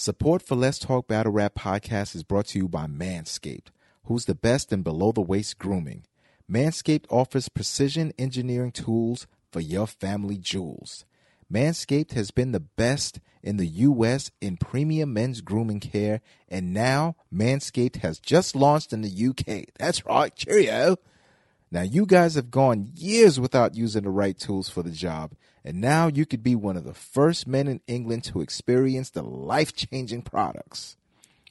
Support for Let's Talk Battle Rap podcast is brought to you by Manscaped, who's the best in below the waist grooming. Manscaped offers precision engineering tools for your family jewels. Manscaped has been the best in the U.S. in premium men's grooming care, and now Manscaped has just launched in the U.K. That's right, cheerio. Now, you guys have gone years without using the right tools for the job, and now you could be one of the first men in England to experience the life changing products.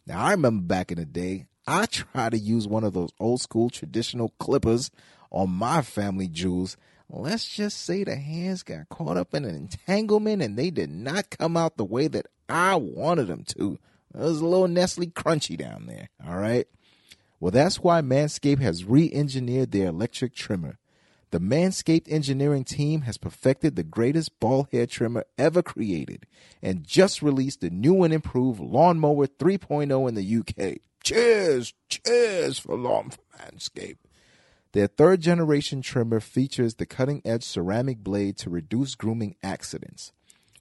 Now, I remember back in the day, I tried to use one of those old school traditional clippers on my family jewels. Let's just say the hands got caught up in an entanglement and they did not come out the way that I wanted them to. It was a little Nestle crunchy down there, all right? Well, that's why Manscaped has re engineered their electric trimmer. The Manscaped engineering team has perfected the greatest ball hair trimmer ever created and just released the new and improved Lawnmower 3.0 in the UK. Cheers! Cheers for Lawn Manscaped. Their third generation trimmer features the cutting edge ceramic blade to reduce grooming accidents.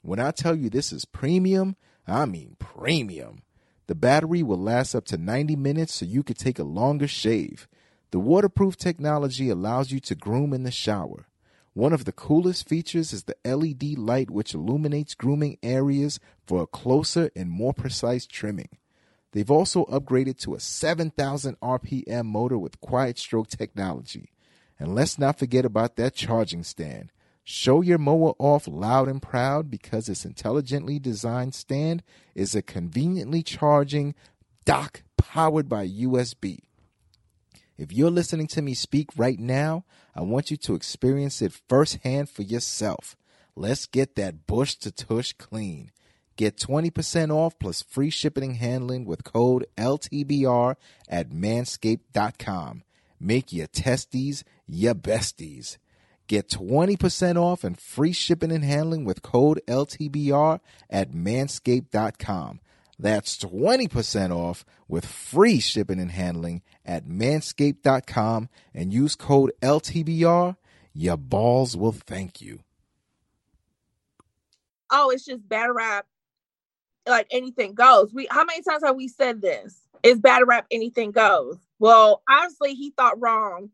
When I tell you this is premium, I mean premium. The battery will last up to 90 minutes so you could take a longer shave. The waterproof technology allows you to groom in the shower. One of the coolest features is the LED light, which illuminates grooming areas for a closer and more precise trimming. They've also upgraded to a 7,000 RPM motor with quiet stroke technology. And let's not forget about that charging stand. Show your mower off loud and proud because its intelligently designed stand is a conveniently charging dock powered by USB. If you're listening to me speak right now, I want you to experience it firsthand for yourself. Let's get that bush to tush clean. Get 20% off plus free shipping and handling with code LTBR at manscaped.com. Make your testes your besties. Get 20% off and free shipping and handling with code LTBR at manscaped.com. That's 20% off with free shipping and handling at manscaped.com and use code LTBR. Your balls will thank you. Oh, it's just battle rap. Like anything goes. We how many times have we said this? It's battle rap, anything goes. Well, obviously he thought wrong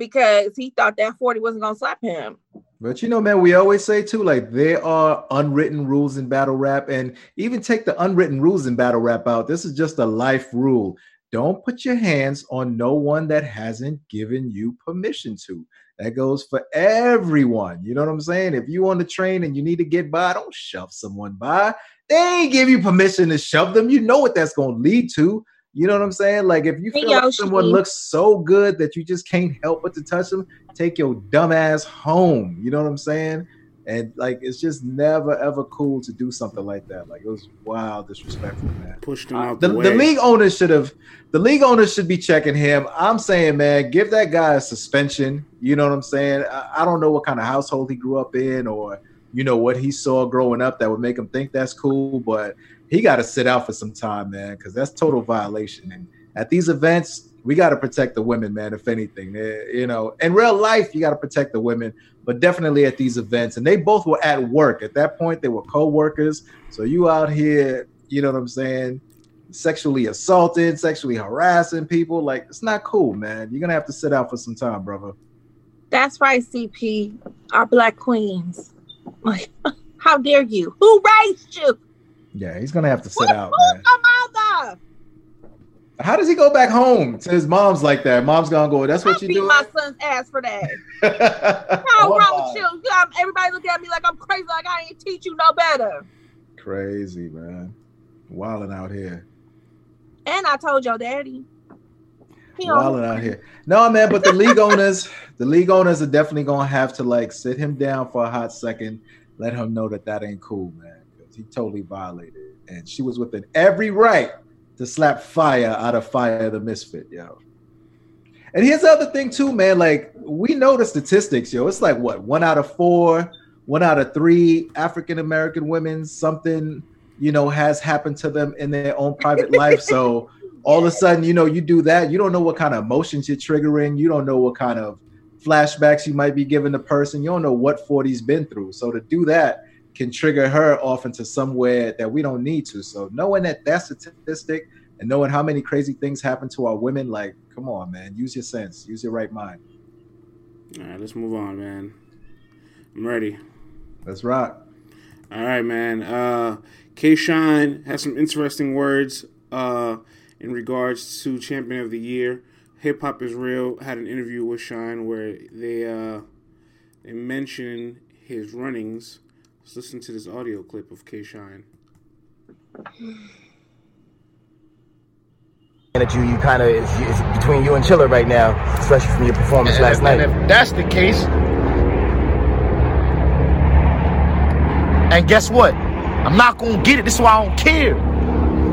because he thought that 40 wasn't gonna slap him. But you know, man, we always say too, like there are unwritten rules in battle rap, and even take the unwritten rules in battle rap out. This is just a life rule. Don't put your hands on no one that hasn't given you permission to. That goes for everyone. You know what I'm saying? If you on the train and you need to get by, don't shove someone by. They ain't give you permission to shove them. You know what that's gonna lead to. You know what I'm saying? Like if you feel hey, like someone looks so good that you just can't help but to touch them, take your dumb ass home. You know what I'm saying? And like it's just never ever cool to do something like that. Like it was wild disrespectful, man. Pushed him out the, the, the league owners should have the league owners should be checking him. I'm saying, man, give that guy a suspension. You know what I'm saying? I, I don't know what kind of household he grew up in or you know what he saw growing up that would make him think that's cool, but he got to sit out for some time, man, because that's total violation. And at these events, we got to protect the women, man. If anything, eh, you know, in real life, you got to protect the women, but definitely at these events. And they both were at work at that point. They were co-workers. So you out here, you know what I'm saying? Sexually assaulting, sexually harassing people, like it's not cool, man. You're gonna have to sit out for some time, brother. That's right, CP. Our black queens. Like, how dare you? Who raised you? Yeah, he's gonna have to sit out. Man. How does he go back home to his mom's like that? Mom's gonna go. That's what I you do. My son's ass for that. How wrong with you? Everybody looking at me like I'm crazy. Like I ain't teach you no better. Crazy man, wilding out here. And I told your daddy. Wilding out here. No man, but the league owners, the league owners are definitely gonna have to like sit him down for a hot second, let him know that that ain't cool, man totally violated. And she was within every right to slap fire out of fire the misfit, yo. And here's the other thing too, man. Like we know the statistics, yo. It's like what one out of four, one out of three African American women, something you know has happened to them in their own private life. So all of a sudden, you know, you do that. You don't know what kind of emotions you're triggering. You don't know what kind of flashbacks you might be giving the person. You don't know what 40's been through. So to do that, can trigger her off into somewhere that we don't need to. So knowing that that statistic and knowing how many crazy things happen to our women, like, come on, man, use your sense, use your right mind. All right, let's move on, man. I'm ready. Let's rock. All right, man. Uh, K Shine has some interesting words uh, in regards to Champion of the Year. Hip Hop is Real had an interview with Shine where they uh, they mention his runnings. Let's listen to this audio clip of K Shine. That you, you kind of it's, it's between you and Chilla right now, especially from your performance And last if, night. and if that's the case, and guess what? I'm not gonna get it. This is why I don't care.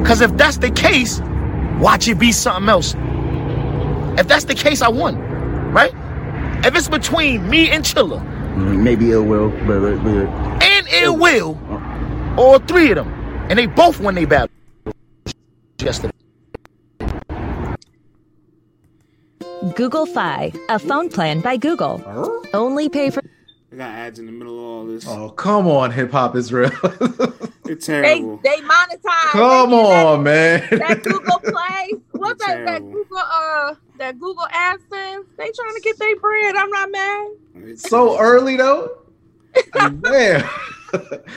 Cause if that's the case, watch it be something else. If that's the case, I won, right? If it's between me and Chilla Mm, Maybe it will, but, but, but and Ill Will, all three of them, and they both won their battle yesterday. Google Fi, a phone plan by Google. Only pay for. I got ads in the middle of all this. Oh, come on, hip hop Israel. It's terrible. they monetize. come They get that- on, man. That Google Play, what's that? That Google uh, that Google AdSense. They trying to get their bread. I'm not mad. It's so early though. Damn.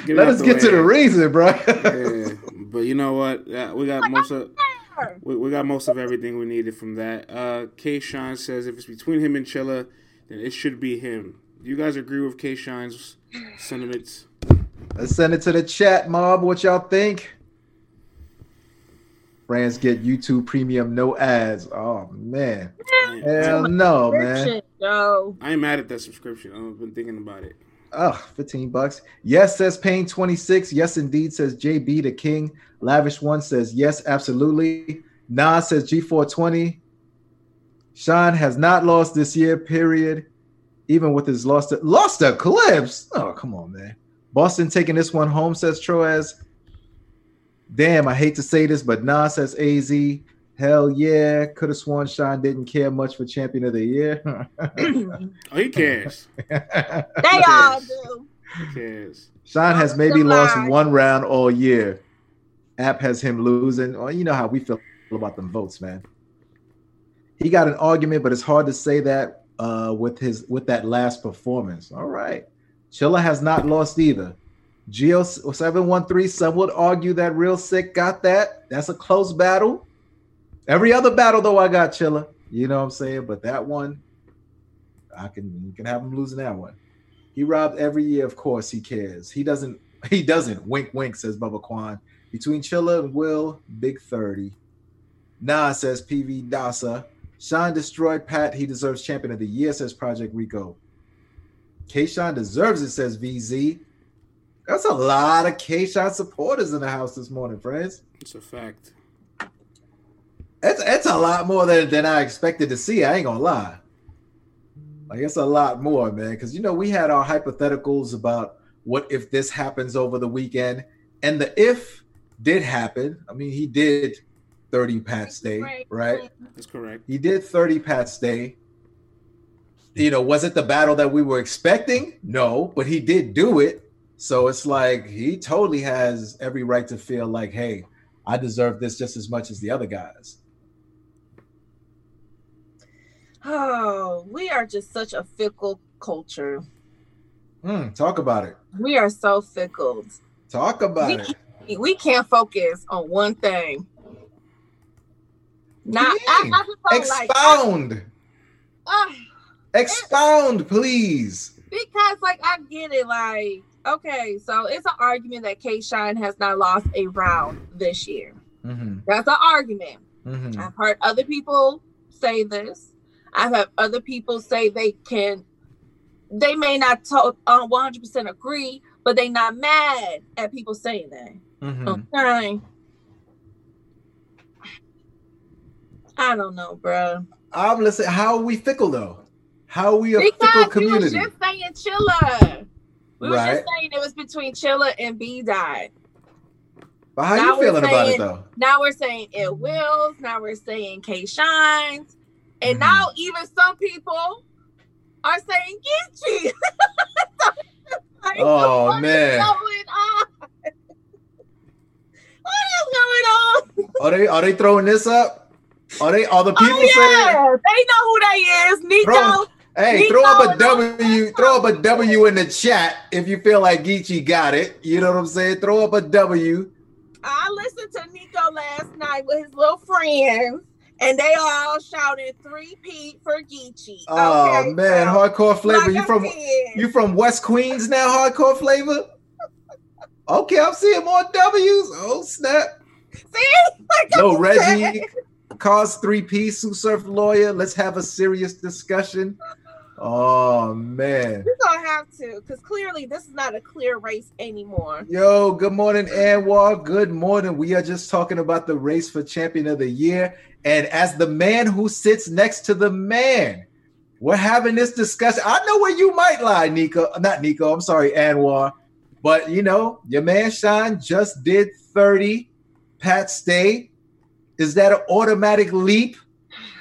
Get Let us the get to the reason, bro. yeah, but you know what? Yeah, we got most of we, we got most of everything we needed from that. Uh, K Shine says if it's between him and Chilla, then it should be him. Do you guys agree with K Shine's sentiments? Let's send it to the chat, mob. What y'all think? Brands get YouTube Premium, no ads. Oh man, hell no, man. Subscription, Yo, I ain't mad at that subscription. I've been thinking about it. Ugh, 15 bucks. Yes, says Payne 26. Yes, indeed, says JB the King. Lavish One says yes, absolutely. Nas says G420. Sean has not lost this year, period. Even with his lost lost eclipse. Oh, come on, man. Boston taking this one home, says Troas. Damn, I hate to say this, but Nas says AZ. Hell yeah. Could have sworn Sean didn't care much for champion of the year. Oh, he cares. they all do. He cares. Sean has Oh, maybe lost one round all year. App has him losing. Well, you know how we feel about them votes, man. He got an argument, but it's hard to say that uh, with his with that last performance. All right, Chilla has not lost either. Geo seven one three. Some would argue that Real Sick got that. That's a close battle. Every other battle though, I got Chilla. You know what I'm saying? But that one, I can can have him losing that one. He robbed every year, of course he cares. He doesn't, he doesn't. Wink wink, says Bubba Quan. Between Chilla and Will, big 30. Nah, says PV Dasa. Sean destroyed Pat. He deserves champion of the year, says Project Rico. K Sean deserves it, says VZ. That's a lot of K Sean supporters in the house this morning, friends. It's a fact. It's, it's a lot more than, than I expected to see. I ain't gonna lie. Like it's a lot more, man. Because you know we had our hypotheticals about what if this happens over the weekend, and the if did happen. I mean, he did thirty Pat Stay, Right. right? That's correct. He did thirty Pat Stay. You know, was it the battle that we were expecting? No, but he did do it. So it's like he totally has every right to feel like, hey, I deserve this just as much as the other guys. Oh, we are just such a fickle culture. Hmm, talk about it. We are so fickle. Talk about We it. We can't focus on one thing. Not, What do you I. I don't like. Expound. Ah, Expound, please. because like I get it, like okay, so it's an argument that K Shine has not lost a round this year. Mm-hmm, That's an argument. mm-hmm. I've heard other people say this. I've had other people say they can. They may not to, uh, 100% agree, but they not mad at people saying that. Mm-hmm. Okay. I don't know, bro. I'm listening. How are we fickle though? How are we a fickle Because we was community? just saying Chilla. We were just saying it was between Chilla and B Dot. But how now you we're feeling about it saying- though? Now we're saying it wills. Now we're saying K Shines. And mm. now even some people are saying Geechee. like, oh man. What is going on? Are they are they throwing this up? Are they are the oh, people oh, yeah. saying they know who they is? Nico. Throw, hey, Nico throw up a W, throw up a W in the chat if you feel like Geechee got it. You know what I'm saying? Throw up a W. I listened to Nico last night with his little friends and they all shouted three P for Geechee. Oh Okay, man, so, hardcore flavor. like you from said, you from West Queens now? Hardcore flavor. Okay, I'm seeing more W's. Oh snap! see, like Yo, Reggie, cause three P, Sue Surf lawyer. Let's have a serious discussion. Oh man. We're gonna have to, because clearly this is not a clear race anymore. Yo, good morning, Anwar. Good morning. We are just talking about the race for champion of the year. And as the man who sits next to the man, we're having this discussion. I know where you might lie, Nico. Not Nico, I'm sorry, Anwar. But you know, your man Shine just did 30. Pat Stay. Is that an automatic leap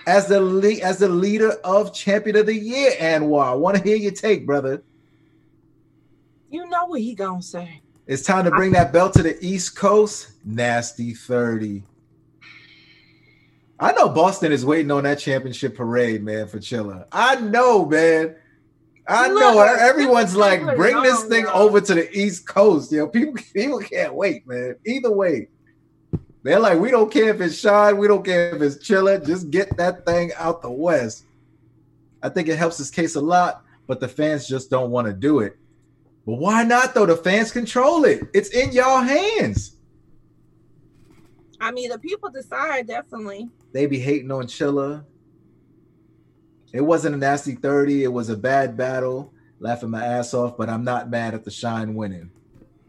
as the le- as the leader of champion of the year, Anwar? I want to hear your take, brother. You know what he gonna say. It's time to bring that belt to the East Coast. Nasty 30. I know Boston is waiting on that championship parade, man, for Chilla. I know, man. I know. Everyone's like, bring it this thing over to the East Coast. Yo, people, people can't wait, man. Either way. They're like, we don't care if it's Shine, we don't care if it's Chilla. Just get that thing out the West. I think it helps his case a lot, but the fans just don't want to do it. But why not though? The fans control it. It's in y'all hands. I mean, the people decide definitely. They be hating on Chilla. It wasn't a nasty 30. It was a bad battle. Laughing my ass off, but I'm not mad at the Shine winning.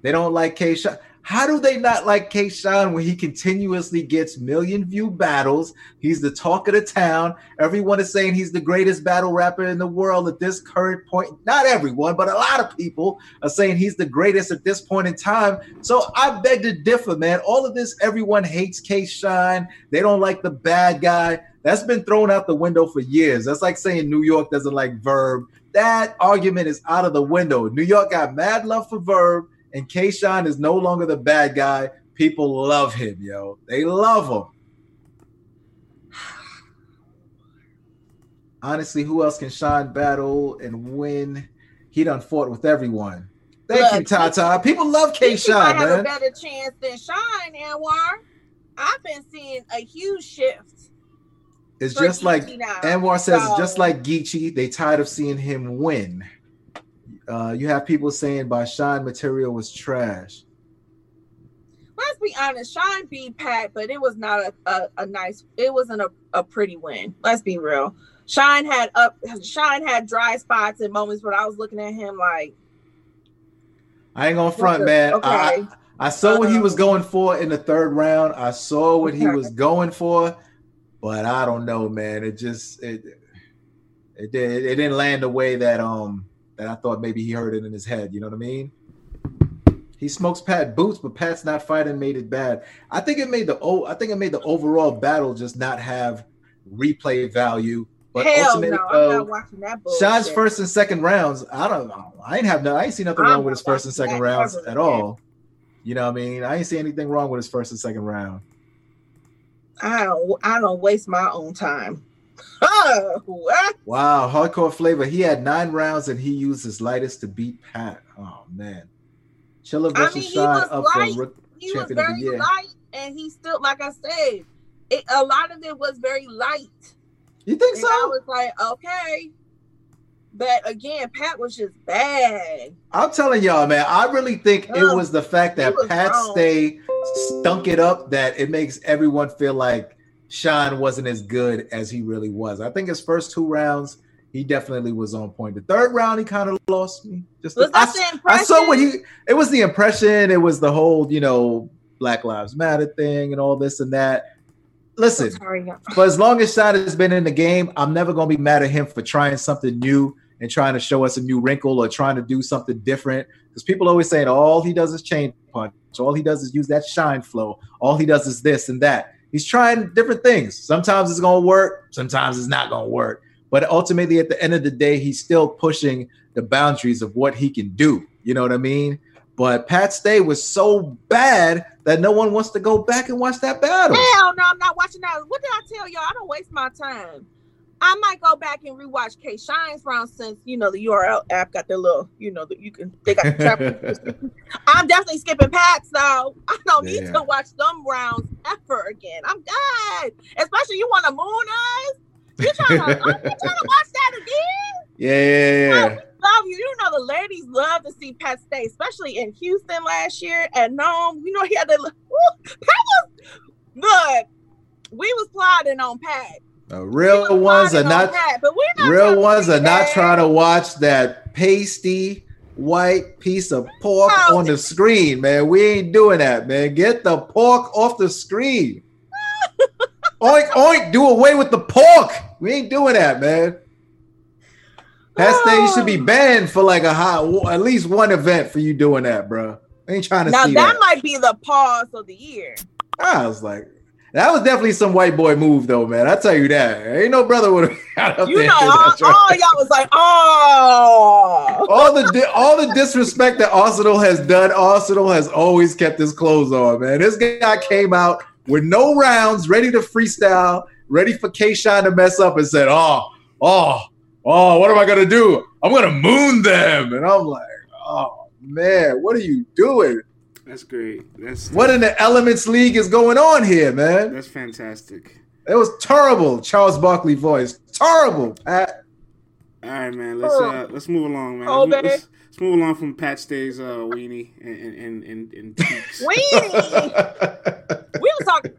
They don't like K Shine. How do they not like K Shine when he continuously gets million view battles? He's the talk of the town. Everyone is saying he's the greatest battle rapper in the world at this current point. Not everyone, but a lot of people are saying he's the greatest at this point in time. So I beg to differ, man. All of this, everyone hates K Shine. They don't like the bad guy. That's been thrown out the window for years. That's like saying New York doesn't like Verb. That argument is out of the window. New York got mad love for Verb, and K Shine is no longer the bad guy. People love him, yo. They love him. Honestly, who else can Shine battle and win? He done fought with everyone. Thank you, Look, Tata. People love K Geechee might Shine, have a better chance than Shine, Anwar. I've been seeing a huge shift. It's just like Geechee now. Anwar says, So- just like Geechee, they tired of seeing him win. Uh, you have people saying by Shine material was trash. Let's be honest, Shine beat Pat, but it was not a, a, a nice. It wasn't a, a pretty win. Let's be real. Shine had up. Shine had dry spots and moments where I was looking at him like, I ain't gonna front, man. okay. I, I saw what he was Um, going for in the third round. I saw what he was going for, but I don't know, man. It just it it did it didn't land the way that um that I thought maybe he heard it in his head. You know what I mean? He smokes Pat boots, but Pat's not fighting made it bad. I think it made the oh I think it made the overall battle just not have replay value. But hell ultimately, no, I'm not watching that bullshit. First and second rounds. I don't know. I ain't have no. I ain't see nothing I'm wrong with his first and second rounds at all. You know what I mean? I ain't see anything wrong with his first and second round. I don't. I don't waste my own time. Oh, what? Wow, hardcore flavor. He had nine rounds and he used his lightest to beat Pat. Oh man, Chilla I versus mean, he Shine was up light. for He was champion of the very year. light, and he still, like I said, it, a lot of it was very light. You think And I so? was like, okay. But again, Pat was just bad. I'm telling y'all, man. I really think it was the fact that Pat wrong. Stay stunk it up that it makes everyone feel like Sean wasn't as good as he really was. I think his first two rounds, he definitely was on point. The third round, he kind of lost me. Just Was I, that the I saw what he. It was the impression. It was the whole, you know, Black Lives Matter thing and all this and that. Listen, for as long as Shot has been in the game, I'm never gonna be mad at him for trying something new and trying to show us a new wrinkle or trying to do something different. Because people always saying all he does is chain punch, all he does is use that shine flow, all he does is this and that. He's trying different things. Sometimes it's gonna work, sometimes it's not gonna work. But ultimately, at the end of the day, he's still pushing the boundaries of what he can do. You know what I mean? But Pat Stay was so bad that no one wants to go back and watch that battle. Hell no, I'm not watching that. What did I tell y'all? I don't waste my time. I might go back and rewatch K Shine's round since you know the URL app got their little, you know, that you can they got the. I'm definitely skipping Pat's though. I don't need to watch them rounds ever again. I'm good. Especially you want to moon us. You trying to, oh, you trying to watch that again? Yeah, yeah, yeah. Love you. You know the ladies love to see Pat stay, especially in Houston last year at Nome. You know he had that. Pat was good. We was plotting on Pat. The real ones are not we're not trying real to ones are not trying to watch that pasty white piece of pork No. on the screen, man. We ain't doing that, man. Get the pork off the screen. oink oink, do away with the pork. We ain't doing that, man. Pat Stay should be oh. banned for like a hot, at least one event for you doing that, bro. I ain't trying to Now see that, Now that. might be the pause of the year. I was like, that was definitely some white boy move, though, man. I tell you that. Ain't no brother would have got up You there. know, and did all, joint. all y'all was like, oh. all the di- all the disrespect that Arsonal has done, Arsonal has always kept his clothes on, man. This guy came out with no rounds, ready to freestyle, ready for K Shine to mess up, and said, "Oh, oh, oh, what am I gonna do? I'm gonna moon them." And I'm like, "Oh man, what are you doing? That's great. That's What in the Elements League is going on here, man? that's fantastic. It was terrible." Charles Barkley voice, terrible. Pat. All right, man. Let's uh let's move along, man. Oh, let's, let's, let's move along from Pat Stay's uh weenie and and and and, and. Weenie. we was talking.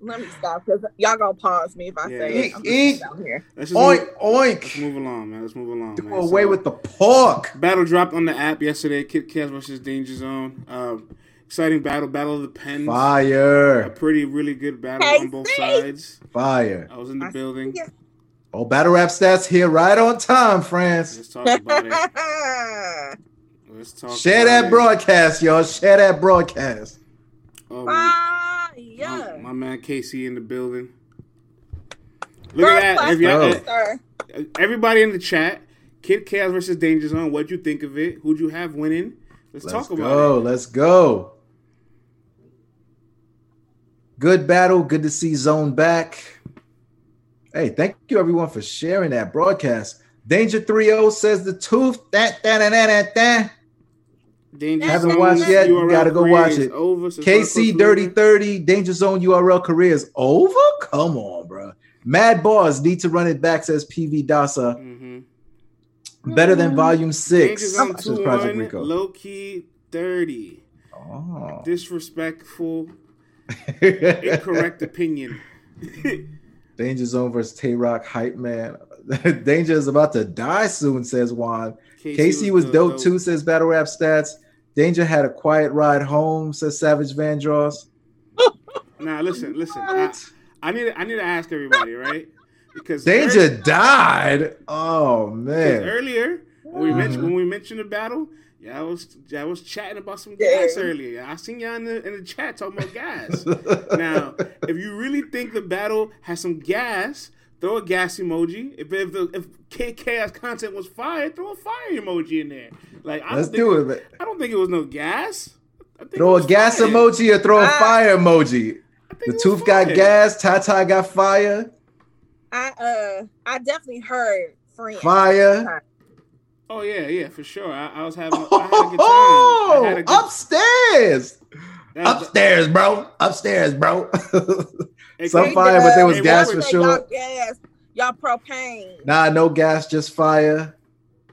Let me stop because y'all gonna pause me if I Yeah. say Eat, it. I'm eat. just down here. Let's just move, oink let's oink. move along, man. Let's move along. Do man. away So, with the pork. battle dropped on the app yesterday. Kit Kat versus Danger Zone. Um, exciting battle. Battle of the Pens. Fire. A pretty really good battle Hey, on both see? sides. fire. I was in the I building. Oh, battle rap stats here right on time, France. Let's talk about it. Let's talk. Share that it. broadcast, y'all. Share that broadcast. Oh, my, my man Casey in the building. Look at that. If y'all- Sir. everybody in the chat, Kid Chaos versus Danger Zone. What'd you think of it? Who'd you have winning? Let's, Let's talk about go. Let's go. Good battle. Good to see Zone back. Hey, thank you everyone for sharing that broadcast. Danger 3-0 says the tooth. That, da, that, da, da, da. it. Danger Haven't watched yet? You gotta go watch it. Over KC Dirty. 30, Danger Zone URL career is over? Come on, bro. Mad Bars need to run it back, says PV Dasa. Mhm. Better than volume Danger six. 2 Project Rico. low key 30. Oh. Disrespectful, incorrect opinion. Danger Zone versus Tay Roc Hype Man. Danger is about to die soon, says Juan. Casey was dope too, says Battle Rap Stats. Danger had a quiet ride home, says Savage Vandross. Nah, listen, listen. I, I need to, I need to ask everybody, right? Because Danger ear- died. Oh man. earlier when we mentioned mm-hmm. when we mentioned the battle, yeah, I was I was chatting about some gas earlier. I seen y'all in the in the chat talking about gas. now, if you really think the battle has some gas, throw a gas emoji. If if the if chaos content was fire, throw a fire emoji in there. Like I Let's don't think it. I don't think it was no gas. Throw a was gas fire. emoji or throw a Ah. fire emoji. The it was tooth got fire. gas, Tata got fire, I uh I definitely heard friends. fire. Oh yeah, yeah, for sure. I, I was having I had a good time. I had a Oh, good, upstairs. that- Upstairs, bro. Upstairs, bro. Hey, Some Casey- fire, but there was Hey, gas for sure. Y'all gas, y'all propane. Nah, no gas, just fire.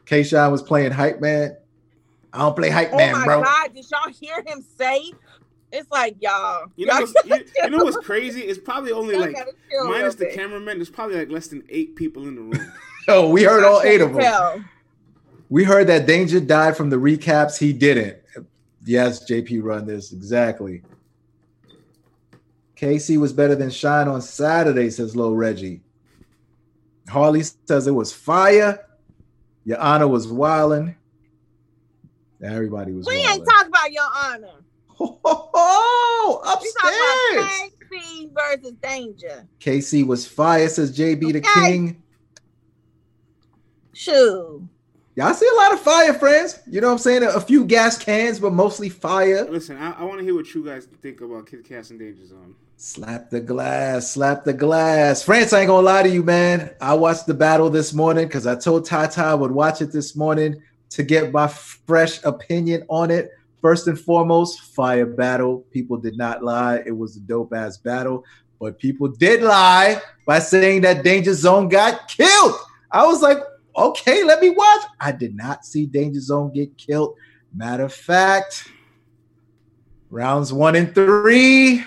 K Shine was playing hype man. I don't play hype Oh man, my bro. god, did y'all hear him say? It's like y'all. You know, y'all what's, you, you know what's crazy? It's probably only y'all like gotta chill a minus the bit. cameraman. There's probably like less than eight people in the room. Oh, we heard I all eight of them. tell. We heard that Danger died from the recaps. He didn't. Yes, JP run this exactly. Casey was better than Shine on Saturday, says Low Reggie. Harley says it was fire. Your Honor was wilding. Everybody was We wilding. ain't talking about your honor. Oh, We talking upstairs. about KC versus Danger. KC was fire, says JB the King. Shoo. Y'all see a lot of fire, friends. You know what I'm saying? A, a few gas cans, but mostly fire. Listen, I, I want to hear what you guys think about Kid Chaos and Danger Zone. Um, Slap the glass, slap the glass. France, I ain't gonna lie to you, man. I watched the battle this morning because I told Tata I would watch it this morning to get my fresh opinion on it. First and foremost, fire battle. People did not lie. It was a dope ass battle, but people did lie by saying that Danger Zone got killed. I was like, okay, let me watch. I did not see Danger Zone get killed. Matter of fact, rounds one and three.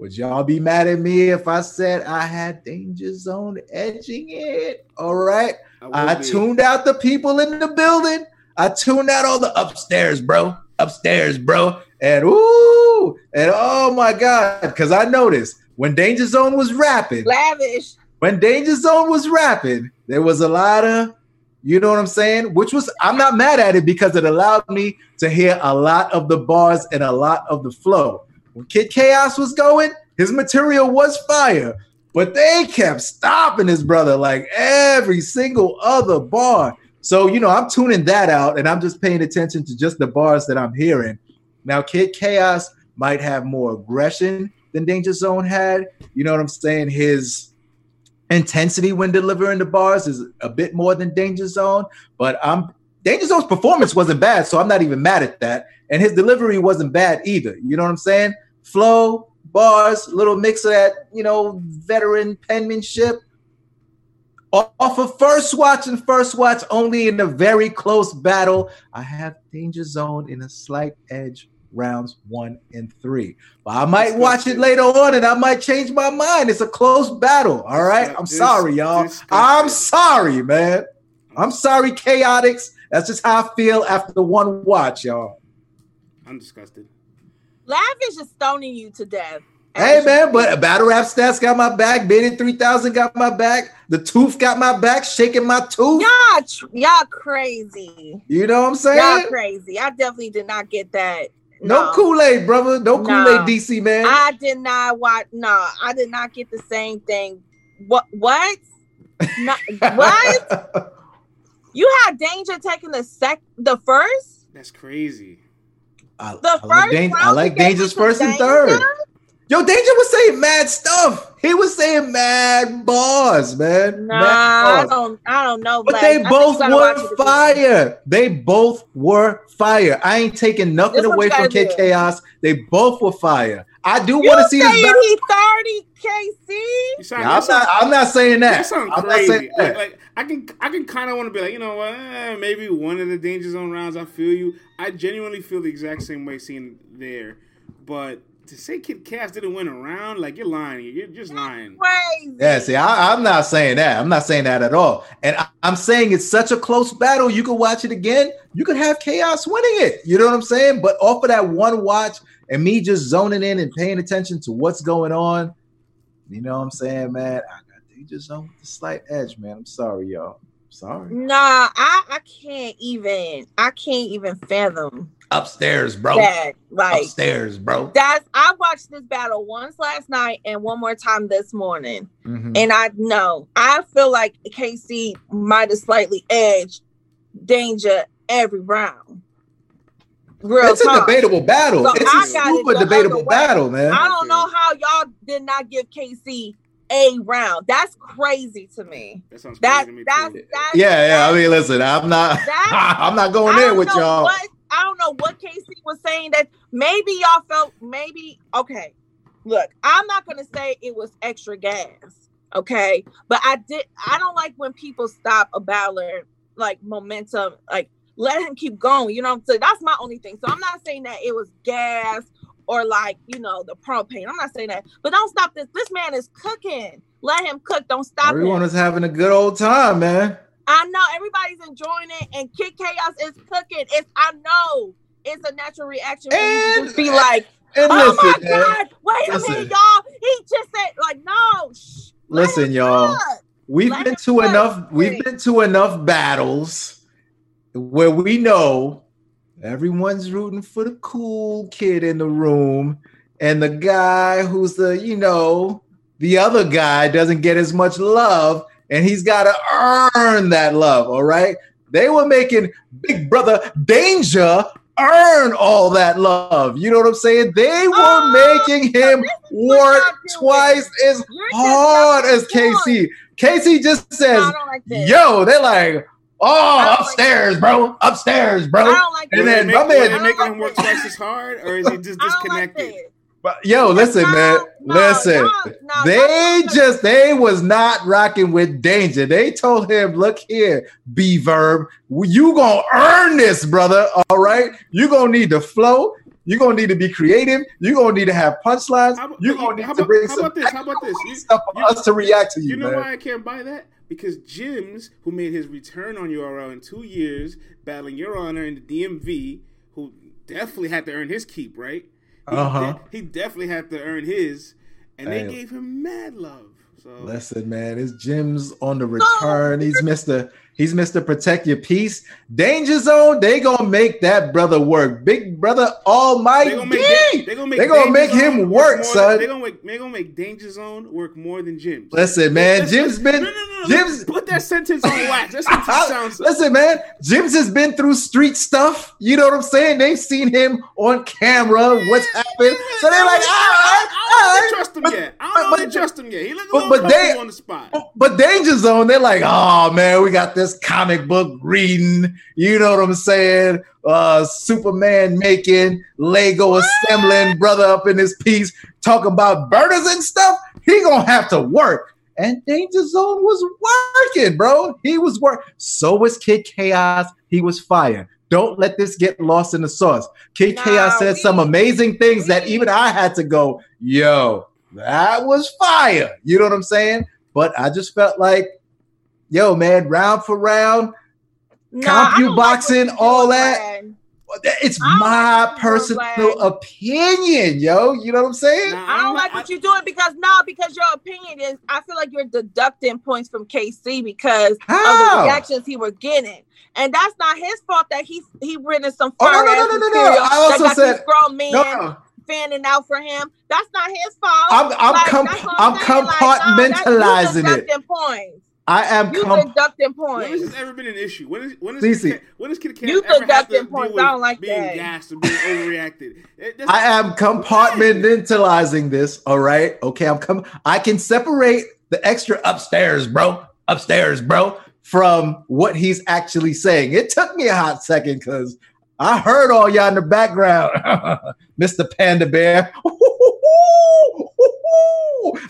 Would y'all be mad at me if I said I had Danger Zone edging it? All right. I, I tuned out the people in the building. I tuned out all the upstairs, bro. Upstairs, bro. And ooh, and oh my God. Because I noticed when Danger Zone was rapping, lavish. When Danger Zone was rapping, there was a lot of, you know what I'm saying? Which was, I'm not mad at it because it allowed me to hear a lot of the bars and a lot of the flow. When Kid Chaos was going, his material was fire, but they kept stopping his brother like every single other bar. So, you know, I'm tuning that out and I'm just paying attention to just the bars that I'm hearing. Now, Kid Chaos might have more aggression than Danger Zone had. You know what I'm saying? His intensity when delivering the bars is a bit more than Danger Zone, but I'm Danger Zone's performance wasn't bad, so I'm not even mad at that. And his delivery wasn't bad either. You know what I'm saying? Flow, bars, little mix of that, you know, veteran penmanship. Off of first watch and first watch only in a very close battle. I have Danger Zone in a slight edge rounds one and three. But I might watch it later on and I might change my mind. It's a close battle. All right. I'm sorry, y'all. I'm sorry, man. I'm sorry, chaotics. That's just how I feel after the one watch, y'all. I'm disgusted. Lavish is stoning you to death. Hey man, but battle rap stats got my back. Biddy 3000 got my back. The tooth got my back, shaking my tooth. Y'all, tr- y'all crazy. You know what I'm saying? Y'all crazy. I definitely did not get that. No, no Kool-Aid, brother. No Kool-Aid, DC man. I did not watch. No, I did not get the same thing. What? What? Not, what? You had Danger taking the sec, the first. That's crazy. I, the I first like, danger, I like Danger's first and third. Yo, Danger was saying mad stuff. He was saying mad bars, man. Nah, I don't, I don't know. But they both were fire. They both were fire. I ain't taking nothing away from Kid Chaos. They both were fire. I do want to see this. He thirty KC. Yeah, I'm not. I'm not saying that. That I'm crazy. That. Like, like, I can. I can kind of want to be like, you know what? Eh, maybe one of the danger zone rounds. I feel you. I genuinely feel the exact same way seeing there, but to say Kid Chaos didn't win around, like you're lying. You're just lying. Crazy. Yeah, see, I, am not saying that. I'm not saying that at all. And I, am saying it's such a close battle. You could watch it again. You could have Chaos winning it. You know what I'm saying? But off of that one watch and me just zoning in and paying attention to what's going on, you know what I'm saying, man? I got Danger Zone with the slight edge, man. I'm sorry, y'all. sorry. Nah, I, I can't even. I can't even fathom upstairs, bro. That, like upstairs, bro. That's I watched this battle once last night and one more time this morning, mm-hmm. and I know I feel like KC might have slightly edged Danger every round. Real it's talk. a debatable battle. So it's a super debatable battle, man. I don't know how y'all did not give KC a round. That's crazy to me. That sounds that, crazy to me that's, yeah, yeah. I mean, listen, I'm not. I'm not going there with y'all. What, I don't know what Casey was saying that maybe y'all felt maybe okay. Look, I'm not gonna say it was extra gas, okay, but I did. I don't like when people stop a battler like momentum, like let him keep going. You know, so that's my only thing. So I'm not saying that it was gas or like you know the propane. I'm not saying that, but don't stop this. This man is cooking. Let him cook. Don't stop. Everyone him. is having a good old time, man. I know everybody's enjoying it, and Kid Chaos is cooking. It's I know it's a natural reaction. And, just be like, and "Oh listen, my god, wait listen. a minute, y'all!" He just said, "Like, no." Shh, listen, y'all. Cook. We've let been to cook. enough. We've been to enough battles where we know everyone's rooting for the cool kid in the room, and the guy who's the you know the other guy doesn't get as much love and he's got to earn that love. All right. They were making Big Brother Danger earn all that love. You know what I'm saying? They were Oh, making him this is what work y'all twice as You're hard not as doing. Casey. Casey just says, like "Yo," they're like, "Oh, I don't like upstairs, bro, upstairs, I bro." don't like And this. then my make- man- they making don't him work like twice as hard, or is he just I don't like disconnected? This. But yo, listen, No, man, no, listen. no, no, they no, no. just they was not rocking with danger. They told him, "Look here, B verb, you gonna earn this, brother. All right, you gonna need to flow. You gonna need to be creative. You gonna need to have punchlines. How about- You gonna need how to about- bring how some about this? How about this? You- stuff for you- us to react to you, You know man. why I can't buy that? Because Jims, who made his return on URL in two years, battling Your Honor in the DMV, who definitely had to earn his keep, right? He, Uh-huh. de- he definitely had to earn his, and they Hey. gave him mad love. So Listen, man, his Jim's on the return. He's Mr. He's Mr. Protect Your Peace. Danger Zone, they gonna make that brother work. Big brother Almighty. they gonna make Da- they gonna make, They gonna make him Zone work, son. Than, they gonna make they gonna make Danger Zone work more than Jims. Listen, man, Let's- Jim's been no, no, no, no, Jim's Put that sentence on wax. That sentence sounds. Listen, man, Jim's has been through street stuff. You know what I'm saying? They've seen him on camera. What's So they're like, I don't trust him But- yet. I don't but- trust him yet. He looked a but- little but they- on the spot. But Danger Zone, they're like, oh man, we got this comic book reading. You know what I'm saying? Uh, Superman making, Lego assembling, brother up in his piece, talking about burners and stuff. He gonna have to work. And Danger Zone was working, bro. He was work. So was Kid Chaos. He was fire. Don't let this get lost in the sauce. Kid Nah, Chaos said we- some amazing things that even I had to go, yo, that was fire. You know what I'm saying? But I just felt like, yo, man, round for round, Nah, I don't like what CompuBoxing, you're all that. Brad. it's my like personal doing, opinion, yo. You know what I'm saying? Nah, I don't like what you're doing because no, because your opinion is. I feel like you're deducting points from KC because of the reactions he was getting, and that's not his fault that he he written some Oh, no, no, no, no, no, no. I also said- grown men No, no. fanning out for him. That's not his fault. I'm- I'm Like, comp- that's what I'm saying. Like, nah, that's- compartmentalizing it. Points. I am You com- deducting When has points. this ever been an issue? When is when is Cece. Kid when is Kid Kat You ever have to deducting points. I don't like being that. gassed or being overreacted? That's- I am compartmentalizing this. All right. Okay. I'm com- I can separate the extra upstairs, bro. Upstairs, bro, from what he's actually saying. It took me a hot second because I heard all y'all in the background, Mr. Panda Bear.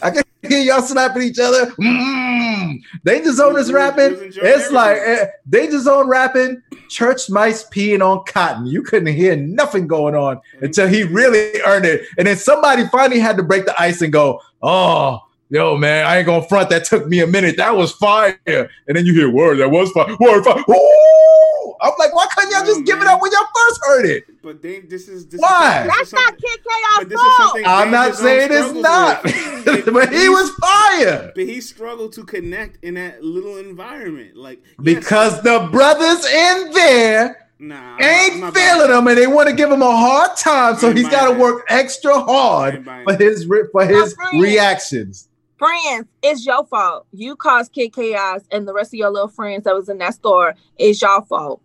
I can hear y'all slapping each other. Mm. Danger Zone is He rapping. It's like eh, Danger Zone rapping. Church mice peeing on cotton. You couldn't hear nothing going on until he really earned it. And then somebody finally had to break the ice and go, "Oh, yo, man, I ain't gonna front. That took me a minute. That was fire." And then you hear, "Word, that was fire. Word, fire." Ooh! I'm like, why couldn't y'all just give it up when y'all first heard it? But they, this is this Why? Is, this That's is not Kid but Chaos this is fault. I'm not saying it's not, but he was fire But he struggled to connect in that little environment, like yes, because the brothers in there nah, I'm I'm ain't feeling buying him, and they want to give him a hard time. So he's got to work extra hard for his for his reactions. Friends, it's your fault. You caused Kid Chaos and the rest of your little friends that was in that store. It's your fault.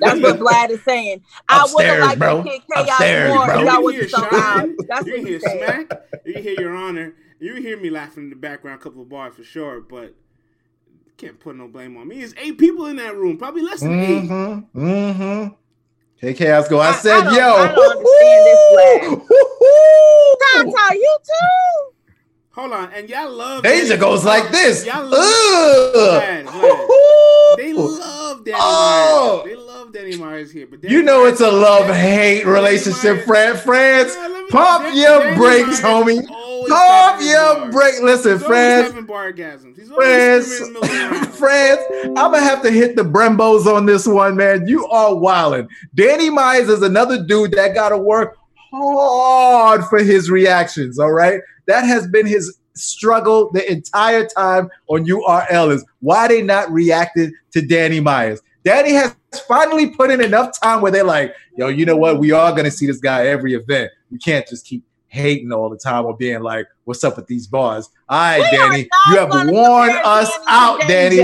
That's what Vlad is saying. I would Upstairs, have liked bro. Kid Chaos Upstairs, more bro. if You y'all wasn't hear so loud. That's you what can hear smack, you hear your honor, you hear me laughing in the background, a couple of bars for sure, but can't put no blame on me. There's eight people in that room, probably less than eight. Mm-hmm. Mm-hmm. KK, go. I, I- I said, don't- yo. I don't understand this woo-hoo, woo-hoo. Tata, you too. Hold on, and y'all love Danny- goes like this. Y'all love, Ugh. Vlad, Vlad. They love Danny Oh. Myers. They love Danny Myers here, but Danny You know Myers- it's a love hate relationship, friend. Friends, Yeah, pump Dan- your Danny brakes, Myers homie. Pump your bars. brake. Listen, He's friends. having bar. He's Friends, screaming in the middle of the round. friends, I'm gonna have to hit the Brembos on this one, man. You are wilding. Danny Myers is another dude that got to work hard for his reactions. All right, that has been his struggle the entire time on URL. Is why they not reacted to Danny Myers. Danny has finally put in enough time where they're like, yo, you know what? We are gonna see this guy every event. We can't just keep hating all the time or being like, what's up with these bars? All right, We Danny, you have worn us Danny out, Danny.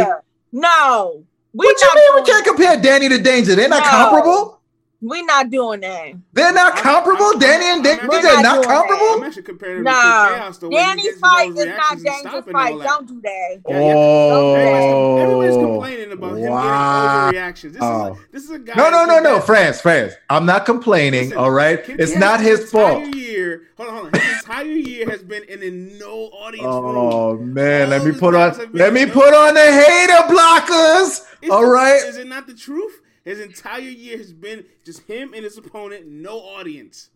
No, We what you mean we can't compare Danny to Danger? They're not No. comparable. We not doing that. They're not comparable. I'm- Danny and I'm Danger actually- are We're not not doing that. I'm comparable. actually No, to Kid Chaos. The way he Danny's gets his fight own is not reactions and Danger's fight. Don't do that. Yeah, yeah. Everybody's, Oh, complaining about him wow. getting overreactions. This, is Oh. a, this is a guy. No, no, no, no, that- France, France. I'm not complaining. Listen, all right, Kid it's not his fault. Entire year, hold on, hold on. His entire year has been in a no audience room. Oh man, let me put on let me put on the hater blockers. Is All. Is it not the truth? His entire year has been just him and his opponent, no audience.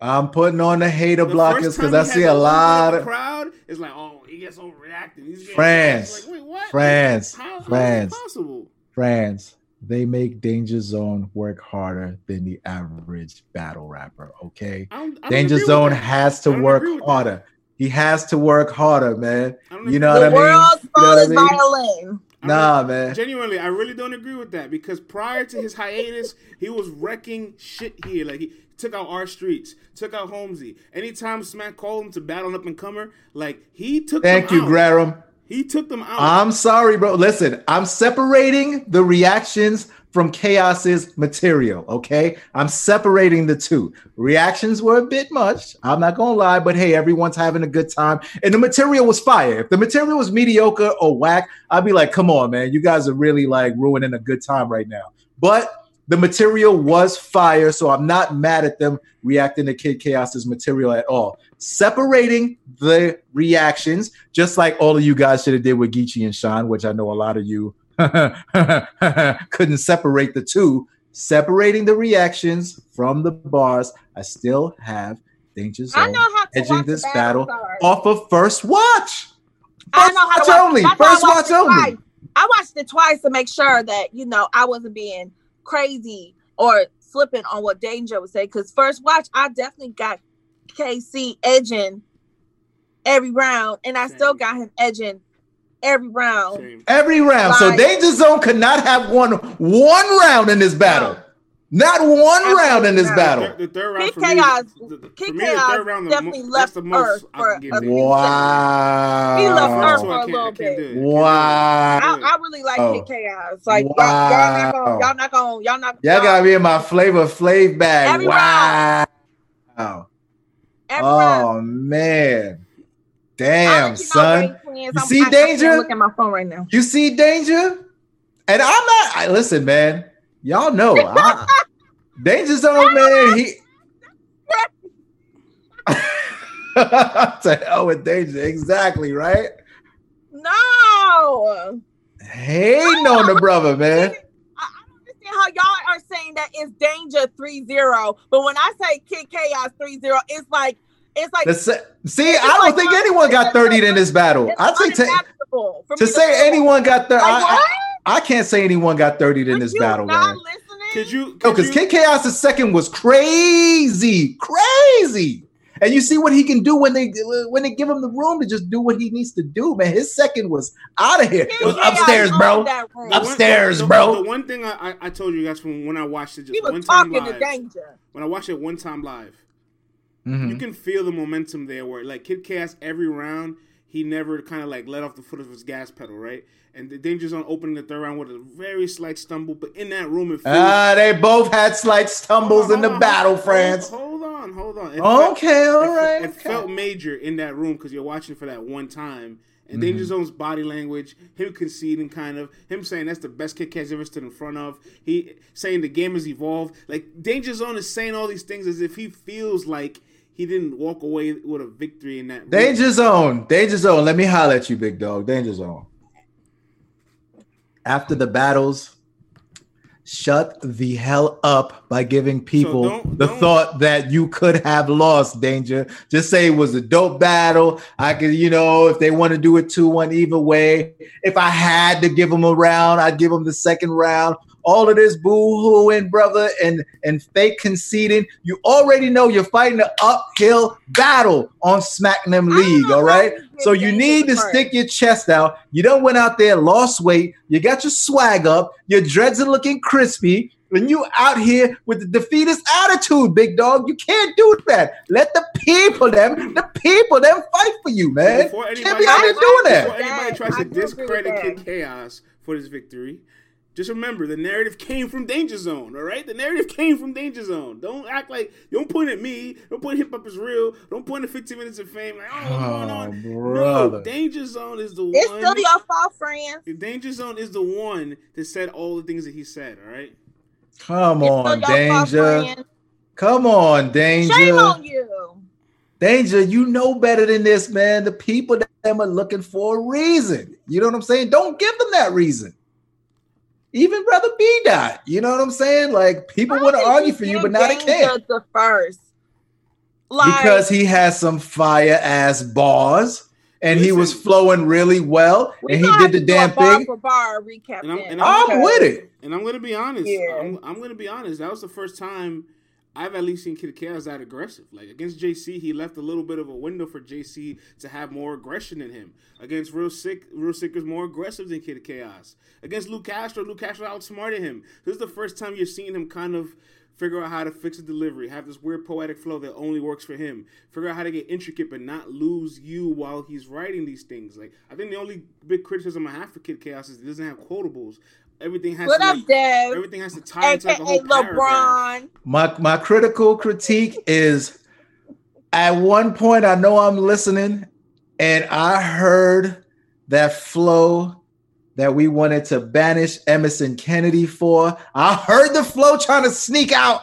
I'm putting on the hater The blockers because I see a lot bit of crowd. It's like, oh, he gets overreacting. He's France, like, wait, what? France, How, how is France. that possible? friends. They make Danger Zone work harder than the average battle rapper. Okay, I don't, I don't Danger Zone has to work agree with that. harder. He has to work harder, man. You know with what I the mean? world's You know what I smallest violin. I Nah, really- man. Genuinely, I really don't agree with that because prior to his hiatus, he was wrecking shit here. Like he took out our streets, took out Holmesy. Anytime Smack called him to battle an up and comer, like he took. Thank you, out. Graham. He took them out. I'm sorry, bro. Listen, I'm separating the reactions from Chaos's material. Okay, I'm separating the two. Reactions were a bit much. I'm not gonna lie, but hey, everyone's having a good time, and the material was fire. If the material was mediocre or whack, I'd be like, come on, man, you guys are really like ruining a good time right now. But the material was fire, so I'm not mad at them reacting to Kid Chaos's material at all. Separating the reactions, just like all of you guys should have did with Geechi and Sean, which I know a lot of you couldn't separate the two. Separating the reactions from the bars, I still have Danger I Zone know how to edging this the battle off of first watch. I First know how watch to watch only. I First watch only. twice. I watched it twice to make sure that you know I wasn't being crazy or slipping on what Danger would say. Because first watch, I definitely got KC edging every round, and I still got him edging every round. Same. Every round. So Danger Zone could not have won one round in this battle. Not one Absolutely round in this not. battle. The, the third round Kid for me, Chaos- the, the, Kid for me, the Chaos third round, the definitely mo- left that's the most Earth I for can give a it. few Wow. He left That's Earth why I for a can't- little I can't bit. do it. I can't do it. Wow. I, I really like Oh. Kid Chaos. Like y'all, y'all not gonna, Wow. y'all not gonna, y'all not. Y'all got me in my flavor flav bag. Every wow. every oh, round. Oh man. I'll Damn, let you know, son. Ray Twins. You I'm- see I- I can't danger? Look at my phone right now. You see danger? And I'm not I listen, man. Y'all know I, Danger Zone, man. He to hell with danger. Exactly, right? No. Hating on the brother, man. I, don't understand how y'all are saying that it's danger 3-0. But when I say Kid Chaos 3-0, it's like it's like See, I don't think anyone got 30 in this battle. it's I think to, unimaginable to say anyone got 30, Like, I. I, I can't say anyone got 30 in this you battle, not man. listening? Could you? No, because you Kid Chaos' second was crazy, crazy. And you see what he can do when they when they give him the room to just do what he needs to do, man. His second was out of here. Kid It was upstairs, bro. that room. the one- upstairs, the- bro. The one thing I, I, I told you guys from when I watched it just He one was time talking to live, danger. when I watched it one time live, Mhm. you can feel the momentum there. Where like Kid Chaos every round, he never kind of like let off the foot of his gas pedal, right? And the Danger Zone opening the third round with a very slight stumble, but in that room it. Ah, they both had slight stumbles on, in the on, battle, hold- friends. Hold on, hold on. It felt- Okay, all it. It okay. felt major in that room because you're watching for that one time. And Mm-hmm. Danger Zone's body language, him conceding, kind of him saying that's the best kick he's ever stood in front of. He saying the game has evolved. Like Danger Zone is saying all these things as if he feels like he didn't walk away with a victory in that. room. Danger zone, danger zone. Let me holler at you, big dog. Danger zone. After the battles, shut the hell up by giving people don't- the don't- thought that you could have lost. Danger. Just say it was a dope battle. I could, you know, if they want to do it two one either way. If I had to give them a round, I'd give them the second round. All of this boo-hooing, brother, and and fake conceding. You already know you're fighting an uphill battle on Smacking Them League. know All how right. you give So you need to stick your chest out. You don't went out there, lost weight. You got your swag up. Your dreads are looking crispy. And you out here with the defeatist attitude, big dog. You can't do that. Let the people them, the people them fight for you, man. Before Can't be out there I- doing that. Before anybody tries I to do agree with discredit that. Kid Chaos for this victory, Just remember, the narrative came from Danger Zone. All right, the narrative came from Danger Zone. Don't act like don't point at me. Don't point hip hop is real. Don't point at 15 minutes of fame. Like, oh, what's going on? brother. No, Danger Zone is the It's one. still your fault, friends. Danger Zone is the one that said all the things that he said. All right. Come It's on, still your fault, danger. Come on, danger. Shame on you. Danger, you know better than this, man. The people that them are looking for a reason. You know what I'm saying? Don't give them that reason. Even brother B dot. You know what I'm saying? Like people Why want to argue for you, but now they Danger can't The first, like, because he has some fire ass bars and he was flowing really well we and he did the damn bar thing. for bar recap. And I'm- and I'm- I'm with it. And I'm gonna be honest. Yeah. I'm, I'm gonna be honest. That was the first time I've at least seen Kid Chaos that aggressive. Like against JC, he left a little bit of a window for JC to have more aggression in him. Against Real Sick, Real Sick is more aggressive than Kid Chaos. Against Luke Castro, Luke Castro outsmarted him. This is the first time you're seeing him kind of figure out how to fix a delivery, have this weird poetic flow that only works for him. Figure out how to get intricate but not lose you while he's writing these things. Like I think the only big criticism I have for Kid Chaos is he doesn't have quotables. Everything has What to up, like, Dev? everything has to tie into like a AKA whole paragraph. LeBron. My my critical critique is at one point I know I'm listening and I heard that flow that we wanted to banish Emerson Kennedy for. I heard the flow trying to sneak out.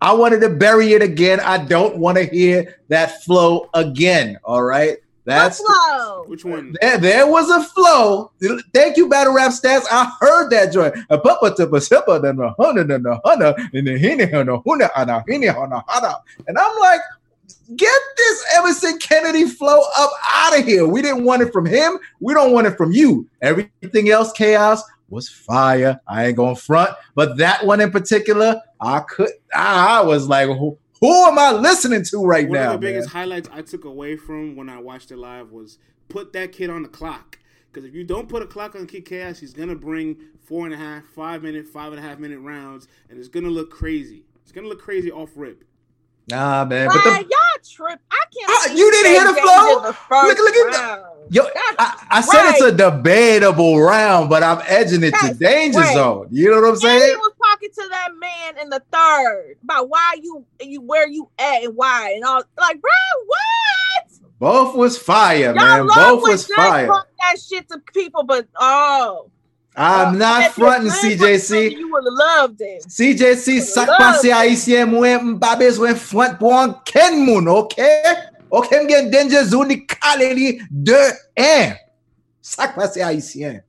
I wanted to bury it again. I don't want to hear that flow again. All right. That's Buffalo. Which one? there, there was a flow. Thank you, Battle Rap Stats. I heard that joint. A papa to a sipper, then a hundred and a hundred, and the henny and a hunna and a henny and a hunna. And I'm like, get this Emerson Kennedy flow up out of here. We didn't want it from him. We don't want it from you. Everything else, chaos was fire. I ain't gonna front, but that one in particular, I could. I, I was like, who, who am I listening to right One now? One of the biggest highlights I took away from when I watched it live was put that kid on the clock. Because if you don't put a clock on Kid Chaos, he's gonna bring four and a half, five minute, five and a half minute rounds, and it's gonna look crazy. It's gonna look crazy off rip. Nah, man. Why But the, y'all trip? I can't. Ah, believe you didn't hear the flow? Danger the Look- look at the- round. Yo, I, I said it's a debatable round, but I'm edging it to danger right. zone. You know what I'm And he saying? Was talking to that man in the third about why you you where you at and why and all like, bro, what? Both was fire, Y'all man. Both was fire. that shit to people, but oh, I'm oh, not fronting it was good, CJC. You would have loved it. CJC sak pase haisyen mwen mbabez mwen front pou an ken moun, ok? Ok, m gen danger zone ni kale li 2-1. Sak pase haisyen.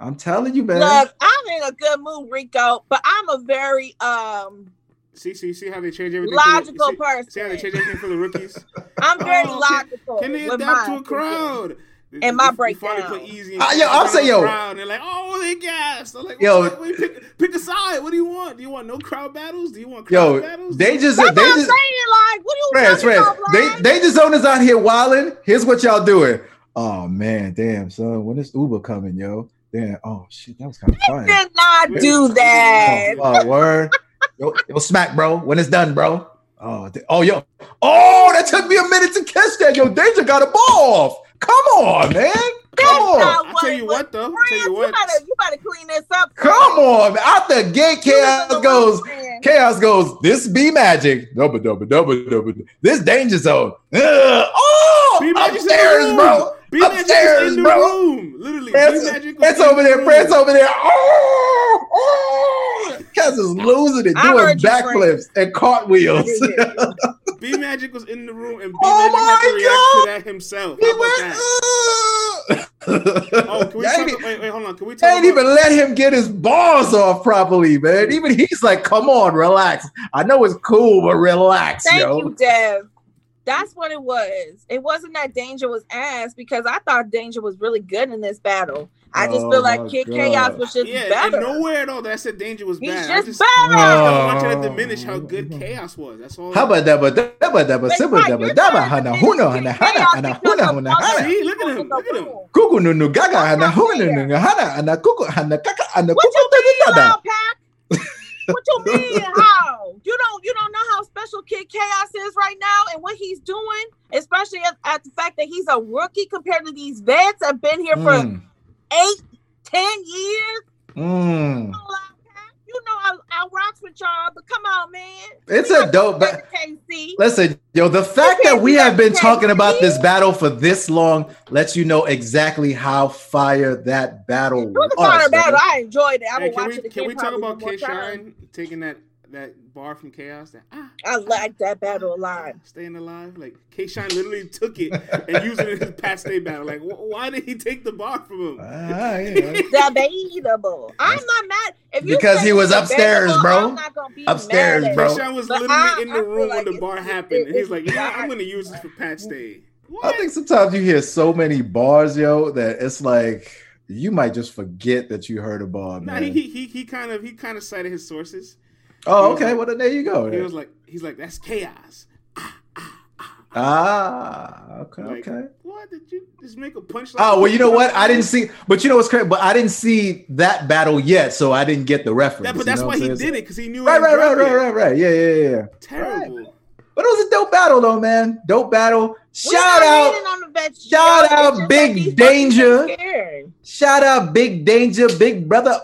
I'm telling you, man. Look, I'm in a good mood, Rico, but I'm a very um See, see, see how they change everything. logical for the, see, person. see how they change everything for the rookies. I'm very Oh, can- logical. Can they adapt to a crowd? And my They- they finally breakdown. put easy. Ah, yo, I'm saying, yo. Crowd, and they're like, oh, they gassed. I'm like, Yo. yo, wait, pick, pick a side. What do you want? Do you want no crowd battles? Do you want crowd Yo, battles? they just, That's they what I'm just, saying. Like, what are you friends, talking friends, about, they, Black? danger zone is out here wilding. Here's what y'all doing. Oh man, damn son, when is Uber coming, yo? Damn, oh shit, that was kind of fun. did not do that. Oh, oh, word. Yo, yo, smack, bro. When it's done, bro. Oh, th- oh, yo. Oh, that took me a minute to catch that. Yo, Danger got a ball off. Come on, man. Come on. I'll tell you what, though. I'll tell Friends, you what. better, you better clean this up. Come on. man. Out the gate, chaos goes. Chaos goes. This be magic. Double, double, double, double. This danger zone. Ugh. Oh, B Magic's in the upstairs, room. bro. B Magic's Upstairs, in the bro. room. Literally, B Magic was in over the there. room. France over there. Oh, oh. Cass is losing it, I doing backflips and cartwheels. B Magic was in the room, and B Oh Magic had to react God. to that himself. He How about went, that? "Ugh." Oh, can we talk? Wait, wait, hold on. Can we they talk? ain't about, even let him get his bars off properly, man. Even he's like, "Come on, relax. I know it's cool, but relax, Thank yo." you, Dev. That's what it was. It wasn't that Danger was ass because I thought Danger was really good in this battle. I just Oh feel like Kid God. Chaos was just yeah, better. and nowhere at all that I said Danger was He's bad. I just just, better. I don't want you to diminish how good Chaos was. That's all. How about that? But that, but that, but But simple, right, that, you're but that, trying to hana, finish huna, Kid hana, Chaos hana, hana, because huna, of huna, other hana. See, look at people him, in the look at him. room. Kuku nunu gaga, hana, That's huna, not nunu, hana, hana, kuku, hana, kaka, hana, What kuku, you mean, Pack? What you mean? How you don't you don't know how special Kid Chaos is right now and what he's doing, especially at, at the fact that he's a rookie compared to these vets that have been here for Mm. eight, ten years. Mm. You know I, I rocks with y'all, but come on, man. It's We a dope. battle. Ba- Listen, yo, the fact that we have been talking about this battle for this long lets you know exactly how fire that battle It was a was. fire battle. I enjoyed it. I Hey, will can watch we it again. can we talk about one K. Shine taking that that bar from Chaos? That ah, I like that battle a lot. staying alive. Like K Shine literally took it and used it in his Pat Stay battle. Like, wh- why did he take the bar from him? Ah, yeah. Debatable. I'm not mad. If you Because he was upstairs, bro. I'm not gonna be Upstairs, mad bro. it. K Shine was But literally I- in the I room like when the it's- bar it- happened, and he's like, it's "Yeah, I'm gonna use this for Pat Stay." I think sometimes you hear so many bars, yo, that it's like you might just forget that you heard a bar, Nah, man. he, he he he kind of he kind of cited his sources. oh, okay. like- well, then there you go. He was like, he's like, "That's chaos." ah, okay, Like, okay. What did you just make a punch? Oh well, you know what? I didn't see, but you know what's crazy? But I didn't see that battle yet, so I didn't get the reference. Yeah, but you that's know why he saying? did it because he knew. Right, right, right, right, right, right. Yeah, yeah, yeah, yeah. Terrible. But it was a dope battle, though, man. Dope battle. Shout out, hating on the vets, shout out Big Danger. fuckers are scared. shout out, Big Danger, Big Brother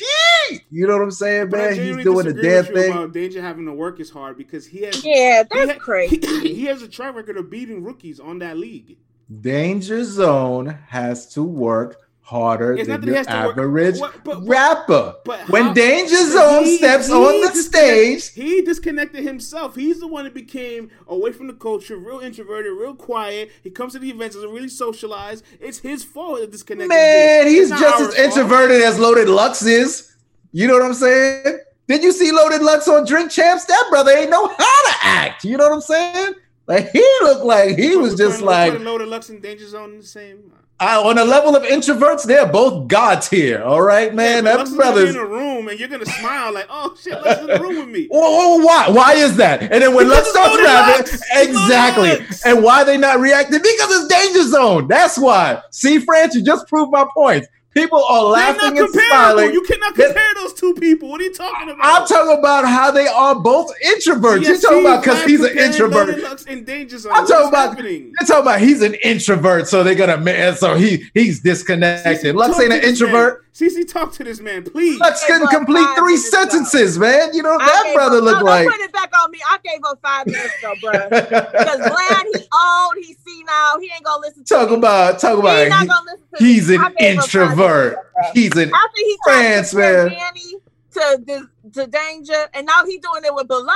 Almighty. You know what I'm saying, man? He's doing the disagree damn thing. About Danger having to work is hard because he has. Yeah, he that's ha- crazy. He, he has a track record of beating rookies on that league. Danger Zone has to work harder It's than your has to work- average what- but- but- rapper. but when how- Danger Zone he- steps he on the stage, he disconnected himself. He's the one that became away from the culture, real introverted, real quiet. He comes to the events, doesn't really socialize. It's his fault that disconnected. man, he's just as fault. introverted as Loaded Lux is. You know what I'm saying? Did you see Loaded Lux on Drink Champs? That brother ain't know how to act. You know what I'm saying? Like he looked like he was just like Loaded Lux and Danger Zone in the same. Uh, I, on a level of introverts, they're both gods here. All right, man. Yeah, that Lux is gonna be brother's in a room and you're gonna smile like, "Oh shit, let's in the room with me." Whoa, why? Why is that? And then when Because Lux it's starts Loaded rapping, exactly. And why they not reacting? Because it's Danger Zone. That's why. See, France, you just proved my point. People are They're laughing not and smiling. You cannot compare those two people. What are you talking about? I'm talking about how they are both introverts. Yes, You're talking about because he's an introvert. And Danger Zone. I'm What's talking about happening? you're talking about he's an introvert, so they're gonna so he he's disconnected. Lux ain't an introvert. Man. CC, talk to this man, please. Lux Okay, couldn't complete three minutes ago. sentences, man. You know I that brother up- looked no, like. Don't put it back on me. I gave up five minutes ago, bro. Because glad he old, he see now, he ain't gonna listen to Talk me. about talk He about not he- gonna listen to he's me. an I gave up five introvert. minutes ago. He's an After he tried France, to man. Danny to the to danger, and now he doing it with beloved.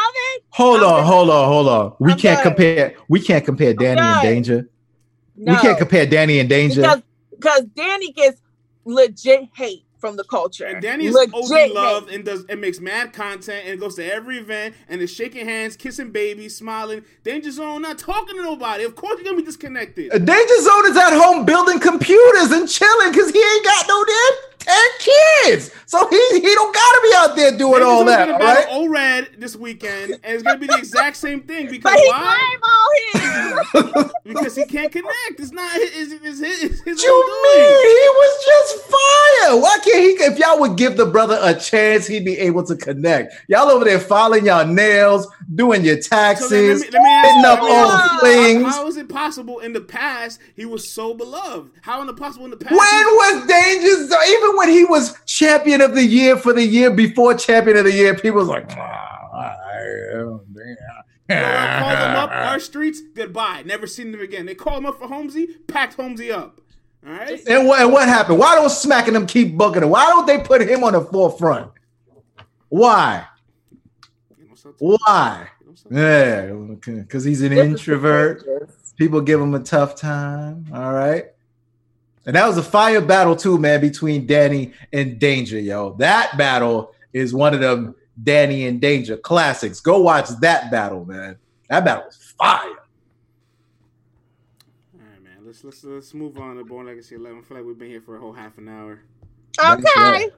Hold I'm on, done. hold on, hold on. We I'm can't done. compare. We can't compare Danny and. Danger. No, We can't compare Danny and Danger. because because Danny gets legit hate from the culture. And Danny is legit OD loved and does and makes mad content and goes to every event and is shaking hands, kissing babies, smiling. Danger Zone not talking to nobody. Of course you're gonna be disconnected. Uh, Danger Zone is at home building computers and chilling because he ain't got no damn ten kids. So he he don't gotta be out there doing Danger all Zone's that, gonna right? O-Red this weekend, and it's gonna be the exact same thing because But he why? all. Because he can't connect. It's not his. It's his. It's his What you mean? doing. He was just Why can't he? If y'all would give the brother a chance, he'd be able to connect. Y'all over there filing y'all nails, doing your So let taxes, me, let me hitting up let me ask old flings. How, how is it possible in the past he was so beloved? How in the possible in the past? When was Danger Zone? Even when he was champion of the year for the year before champion of the year, people was like, "Ah, oh, I called them up, our streets, goodbye. Never seen them again. They called him up for Holmesy, packed Holmesy up. All right? And what, and what happened? Why don't smacking them keep booking him? Why don't they put him on the forefront? Why? You know, so- Why? you know, so- Yeah, because he's an introvert. People give him a tough time. All right. And that was a fire battle too, man, between Danny and Danger, yo. That battle is one of them Danny and Danger classics. Go watch that battle, man. That battle was fire. All right, man. Let's let's let's move on to Born Legacy 11. I feel like we've been here for a whole half an hour. Okay.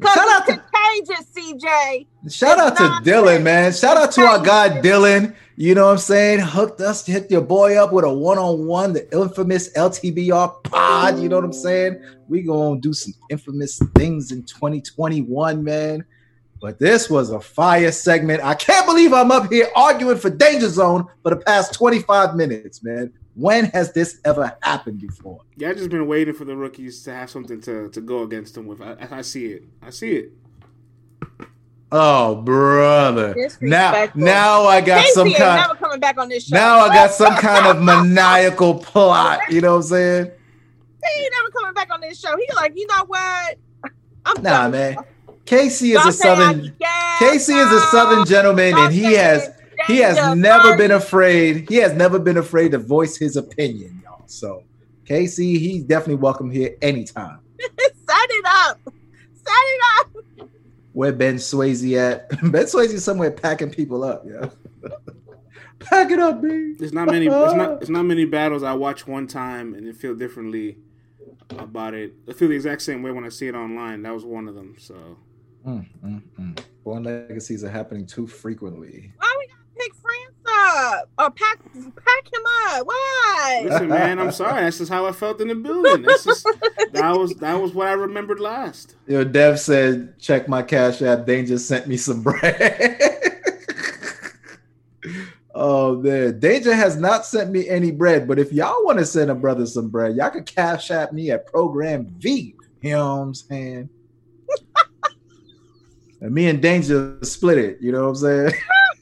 Shout out to contagious, CJ. shout out to It's Dylan, man. Shout out to our guy. Dylan. You know what I'm saying? Hooked us, hit your boy up with a one-on-one, the infamous LTBR pod. You know what I'm saying? We gonna do some infamous things in 2021, man. But this was a fire segment. I can't believe I'm up here arguing for Danger Zone for the past 25 minutes, man. When has this ever happened before? Yeah, I just been waiting for the rookies to have something to, to go against them with. I, I see it. I see it. Oh, brother! Now, now I got Casey some ain't kind. never coming back on this show. Now I got some kind of maniacal plot. You know what I'm saying? He ain't never coming back on this show. He like, you know what? I'm Nah, done. man. Casey is Y'all a southern. Casey is a southern gentleman, Y'all and he say has he has never party. been afraid. He has never been afraid to voice his opinion, y'all. So Casey, he's definitely welcome here anytime. Set it up. Set it up. Where Ben Swayze at? Ben Swayze somewhere packing people up, yeah. Pack it up, B. There's not many. It's not. It's not many battles I watch one time and then feel differently about it. I feel the exact same way when I see it online. That was one of them. So Mm, mm, mm. Born legacies are happening too frequently. Why we gotta pick France up or pack pack him up? Why? listen, man. I'm sorry. That's just how I felt in the building. That's just that was that was what I remembered last. Yo, Dev said, check my cash app. Danger sent me some bread. oh man, Danger has not sent me any bread. But if y'all want to send a brother some bread, y'all can cash app me at program V. You know what I'm saying? and me and Danger split it. You know what I'm saying?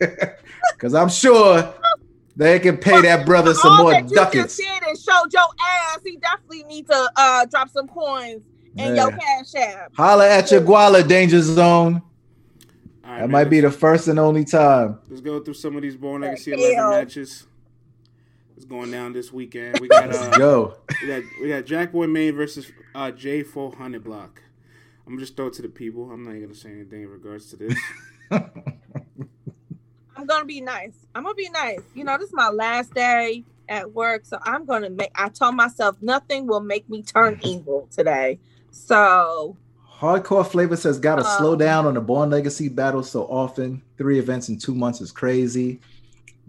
Because I'm sure they can pay that brother some All more that you ducats. just did and showed your ass. He definitely need to uh drop some coins in your cash app. Holla at your Guala Danger Zone. All right, That man, might be the first and only time. Let's go through some of these Born Legacy Hell. 11 matches. It's going down this weekend. We got Let's uh, go. we got we got Jack Boy Main versus uh, J four hundred block. I'm gonna just throw it to the people. I'm not even gonna say anything in regards to this. I'm gonna be nice. I'm gonna be nice. You know, this is my last day at work, so I'm gonna make. I told myself nothing will make me turn evil today. So Hardcore Flavor says, gotta Uh, slow down on the Born Legacy battle so often. Three events in two months is crazy.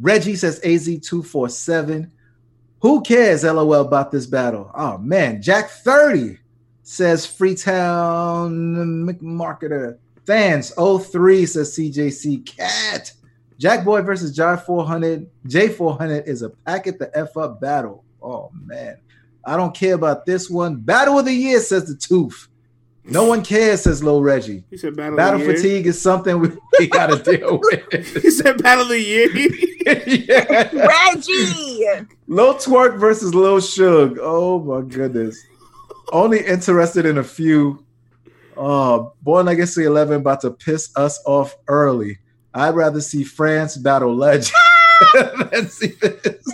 Reggie says AZ247. Who cares, LOL, about this battle? Oh man, Jack 30 says Freetown McMarketer. Fans 03 says CJC Cat. Jack Boy versus J 400. J 400 is a packet the F up battle. Oh man. I don't care about this one. Battle of the year says the tooth. No one cares, says Low Reggie. He said battle, Battle of the year. fatigue is something we, we got to deal with. He said battle of the year. yeah. Reggie, Low Twerk versus Lil Shug. Oh my goodness. Only interested in a few. Oh, Born Legacy 11 about to piss us off early. I'd rather see France battle Legend than see this.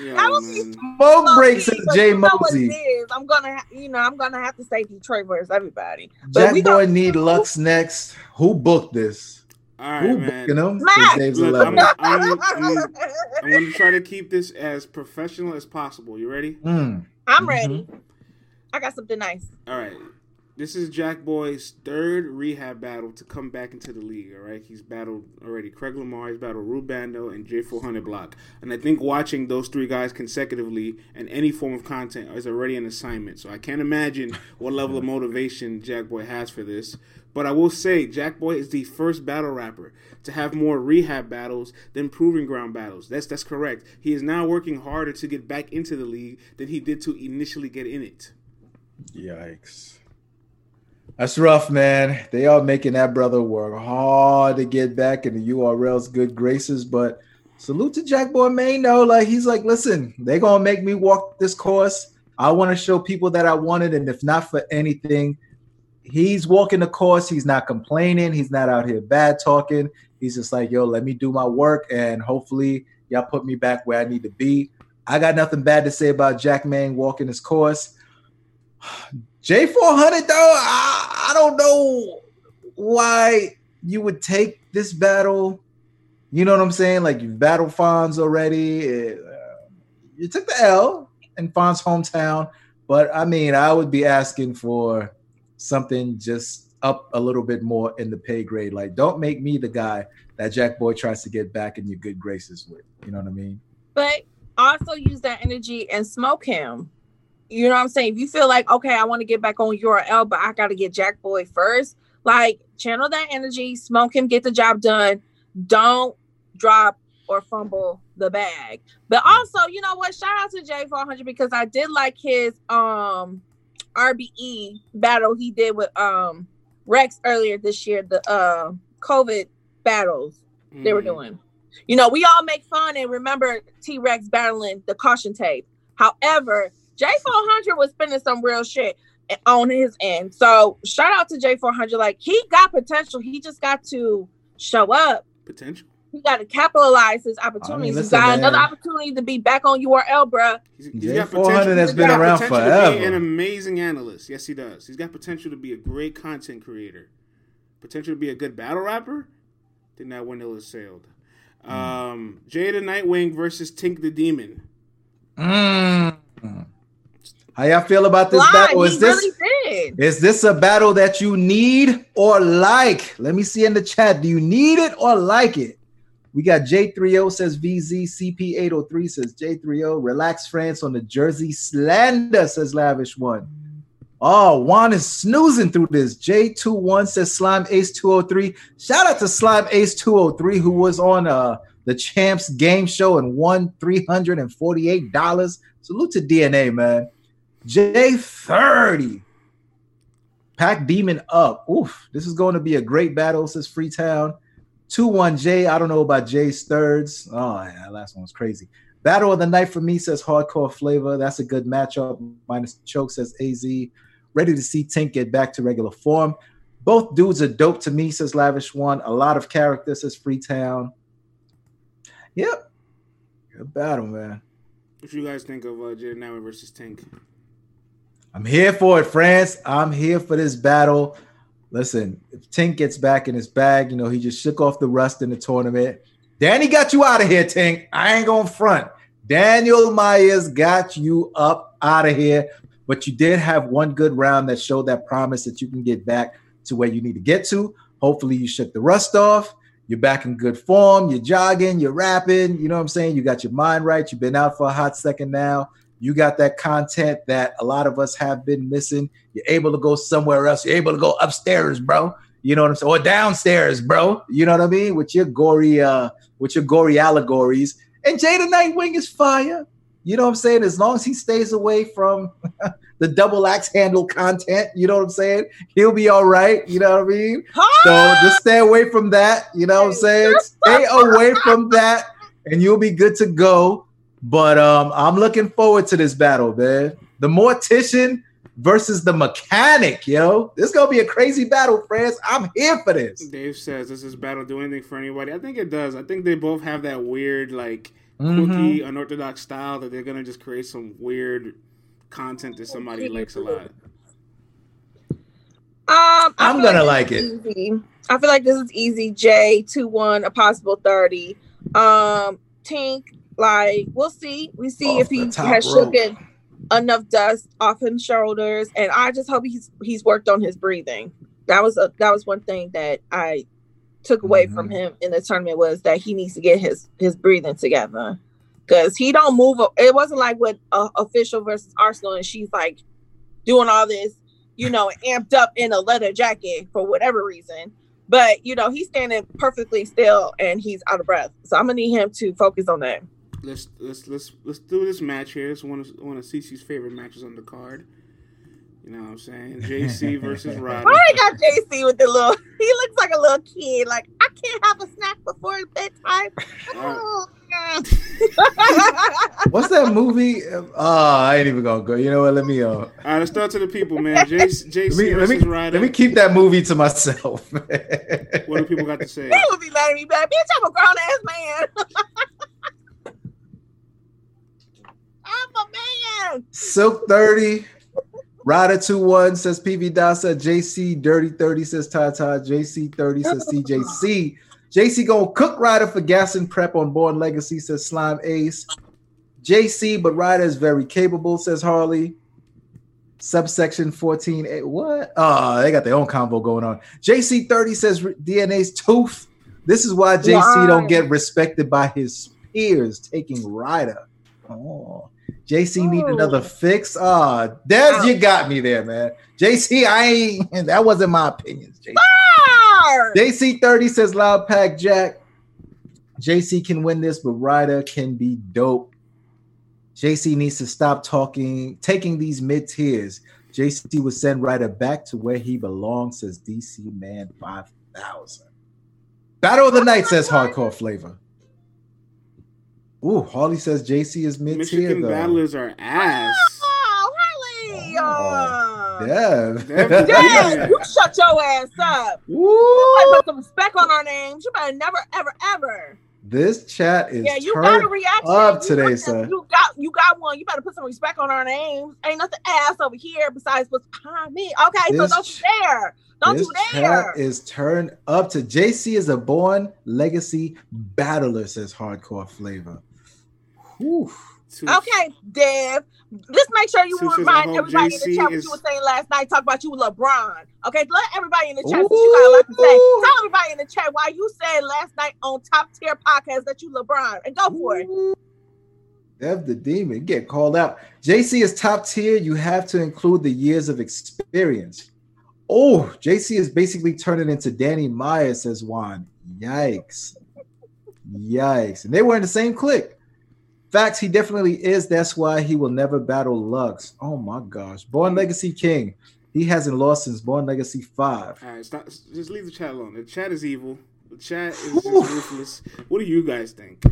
Yeah, That was- man. Smoke break says But Jay you know what it Mosey. I'm gonna, you know, I'm gonna have to say Detroit versus everybody. But Jack we Boy don't- need Lux next. Who booked this? All right, Who man. booking him? Matt! Look, I'm, I'm, I'm, I'm going to try to keep this as professional as possible. You ready? Mm. I'm Mhm. ready. I got something nice. All right. This is Jack Boy's third rehab battle to come back into the league. All right, he's battled already Craig Lamar, he's battled Rubando and J400 Block, and I think watching those three guys consecutively and any form of content is already an assignment. So I can't imagine what level of motivation Jack Boy has for this. But I will say, Jack Boy is the first battle rapper to have more rehab battles than proving ground battles. That's that's correct. He is now working harder to get back into the league than he did to initially get in it. Yikes. That's rough, man. They are making that brother work hard to get back in the URL's good graces. But salute to Jack Boy Main, though. Like he's like, listen, they're gonna make me walk this course. I want to show people that I wanted, and if not for anything, he's walking the course. He's not complaining. He's not out here bad talking. He's just like, yo, let me do my work, and hopefully, y'all put me back where I need to be. I got nothing bad to say about Jack Main walking his course. J400 though, I, I don't know why you would take this battle. You know what I'm saying? Like you battled Fonz already. Uh, you took the L in Fonz's hometown, but I mean, I would be asking for something just up a little bit more in the pay grade. Like, don't make me the guy that Jack Boy tries to get back in your good graces with. You know what I mean? But also use that energy and smoke him. You know what I'm saying? If you feel like, okay, I want to get back on URL, but I got to get Jack Boy first, like channel that energy, smoke him, get the job done. Don't drop or fumble the bag. But also, you know what? Shout out to Jay 400 because I did like his um RBE battle he did with um Rex earlier this year, the uh COVID battles mm. they were mm. doing. You know, we all make fun and remember T Rex battling the caution tape. However, J400 was spending some real shit on his end. So shout out to J400. Like he got potential. He just got to show up. Potential. He got to capitalize his opportunities. I mean, He's got man. another opportunity to be back on URL, bro. He's, he's got 400 has been around forever. an amazing analyst. Yes, he does. He's got potential to be a great content creator. Potential to be a good battle rapper. Then that window is sailed. Mm. Um, Jada Nightwing versus Tink the Demon. Mm. How y'all feel about this Why? battle? Is this really is this a battle that you need or like? Let me see in the chat. Do you need it or like it? We got J30 says VZ, CP803 says J30, Relax France on the Jersey Slander says Lavish One. Oh, Juan is snoozing through this. J21 says Slime Ace 203. Shout out to Slime Ace 203 who was on uh the Champs game show and won $348. Salute to DNA, man. J30. Pack Demon up. Oof. This is going to be a great battle, says Freetown. 2-1 J. I don't know about Jay's thirds. Oh, yeah, last one was crazy. Battle of the night for me says hardcore flavor. That's a good matchup. Minus choke says AZ. Ready to see Tink get back to regular form. Both dudes are dope to me, says Lavish One. A lot of character, says Freetown. Yep. Good battle, man. What you guys think of uh, Jay versus Tink? I'm here for it, France. I'm here for this battle. Listen, if Tink gets back in his bag, you know, he just shook off the rust in the tournament. Danny got you out of here, Tink. I ain't going front. Daniel Myers got you up out of here, but you did have one good round that showed that promise that you can get back to where you need to get to. Hopefully, you shook the rust off. You're back in good form. You're jogging, you're rapping. You know what I'm saying? You got your mind right. You've been out for a hot second now. You got that content that a lot of us have been missing. You're able to go somewhere else. You're able to go upstairs, bro. You know what I'm saying? Or downstairs, bro. You know what I mean? With your gory, uh, with your gory allegories. And Jada Nightwing is fire. You know what I'm saying? As long as he stays away from the double axe handle content, you know what I'm saying? He'll be all right. You know what I mean? So just stay away from that. You know what I'm saying? Stay away from that, and you'll be good to go. But um, I'm looking forward to this battle, man. The mortician versus the mechanic, yo. This is gonna be a crazy battle, friends. I'm here for this. Dave says, "Does this battle do anything for anybody?" I think it does. I think they both have that weird, like, quirky, mm-hmm. unorthodox style that they're gonna just create some weird content that somebody likes a lot. Um, I'm gonna like, like it. Easy. I feel like this is easy. J two one a possible thirty. Um, Tink like we'll see. We see off if he has rope. shaken enough dust off his shoulders, and I just hope he's he's worked on his breathing. That was a that was one thing that I took away mm-hmm. from him in the tournament was that he needs to get his his breathing together because he don't move. It wasn't like with uh, official versus Arsonal, and she's like doing all this, you know, amped up in a leather jacket for whatever reason. But you know, he's standing perfectly still and he's out of breath. So I'm gonna need him to focus on that let's let's let's let's do this match here. It's one of one of CC's favorite matches on the card. You know what I'm saying? JC versus Roddy. Why I got JC with the little? He looks like a little kid. Like I can't have a snack before bedtime. Oh, What's that movie? Oh, I ain't even gonna go. You know what? Let me. Uh... All right, let's start to the people, man. JC, JC let me, let me, Roddy. Let me keep that movie to myself. what do people got to say? They would be letting me back. Bitch, I'm a grown ass man. I'm a man. Silk 30. Rider 2-1 says PV Dasa. JC Dirty 30 says Tata. JC 30 says CJC. JC gonna cook Rider for gas and prep on board legacy, says Slime Ace. JC, but Rider is very capable, says Harley. Subsection 14. A, what? Oh, they got their own combo going on. JC 30 says DNA's tooth. This is why JC why? don't get respected by his peers taking Rider. Oh. JC need another fix. Ah, oh, Des, you got me there, man. JC, I ain't that wasn't my opinions. JC. JC 30 says loud pack Jack. JC can win this, but Ryder can be dope. JC needs to stop talking, taking these mid tiers. JC will send Ryder back to where he belongs, says DC Man 5000. Battle of the Night says hardcore flavor. Ooh, Harley says JC is mid tier. Michigan though. battlers are ass. Oh, Harley! Oh, Oh. Dev. Dev- Damn, Yeah. you shut your ass up. You better put some respect on our names. You better never, ever, ever. This chat is Yeah, you got a turned reaction. up You today, got- son. You got, you got one. You better put some respect on our names. Ain't nothing ass over here besides what's behind me. Okay, so don't ch- you dare. Don't this you dare. chat is turned up to JC is a born legacy battler, says hardcore flavor. Two- Okay, Dev. Just make sure you Two remind everybody in the chat what you were saying last night. Talk about you LeBron. Okay, let everybody in the chat. since you got a lot to say. Tell everybody in the chat why you said last night on top tier podcast that you LeBron and go for it. Dev the demon get called out. JC is top tier. You have to include the years of experience. Oh, JC is basically turning into Danny Myers, says Juan. Yikes. Yikes. And they were in the same clique. Facts, he definitely is. That's why he will never battle Lux. Oh my gosh. Born mm. Legacy King. He hasn't lost since Born Legacy 5. All right, stop. Just leave the chat alone. The chat is evil. The chat is just ruthless. What do you guys think?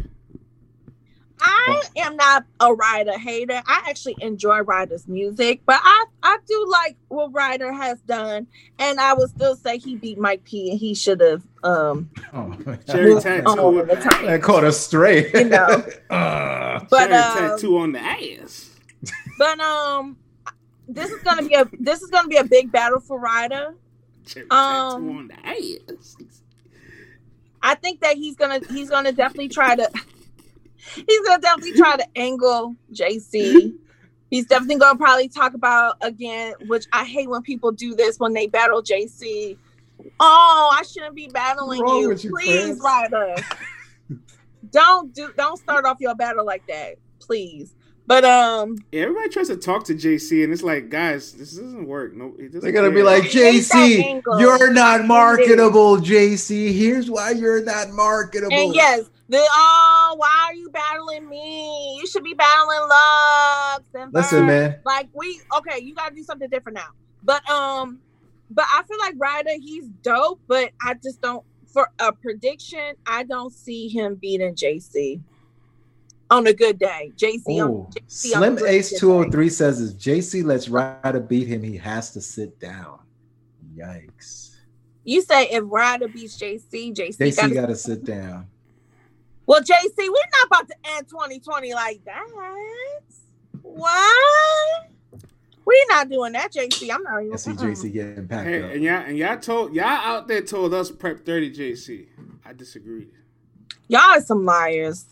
I am not a Ryder hater. I actually enjoy Ryder's music, but I I do like what Ryder has done, and I would still say he beat Mike P, and he should have um Oh, Cherry moved tattoo. on the time. I caught us straight. You know. Uh, But Cherry um, tattoo on the ass. but um, this is gonna be a this is gonna be a big battle for Ryder. Cherry um, tattoo on the ass. I think that he's gonna he's gonna definitely try to he's gonna definitely try to angle JC. He's definitely gonna probably talk about again, which I hate when people do this when they battle JC. Oh, I shouldn't be battling you. you, Please, Prince? Ryder. don't do don't start off your battle like that, please. But um Yeah, everybody tries to talk to JC, and it's like, guys, this doesn't work. No, it doesn't They're gonna be like, He ain't that JC, you're not marketable, JC. Here's why you're not marketable. And yes, the oh, why are you battling me? You should be battling Lux and Listen, man. Like we okay, you gotta do something different now. But um, but I feel like Ryder, he's dope, but I just don't for a prediction, I don't see him beating JC on a good day. JC on JC Slim good Ace day. 203 says if JC lets Ryder beat him, he has to sit down. Yikes. You say if Ryder beats JC, JC, JC gotta, gotta sit down. Well, JC, we're not about to end 2020 like that. What? We're not doing that, JC. I'm not even. I see. JC getting packed Hey, up. and y'all and y'all told y'all out there told us prep thirty JC. I disagreed. Y'all are some liars.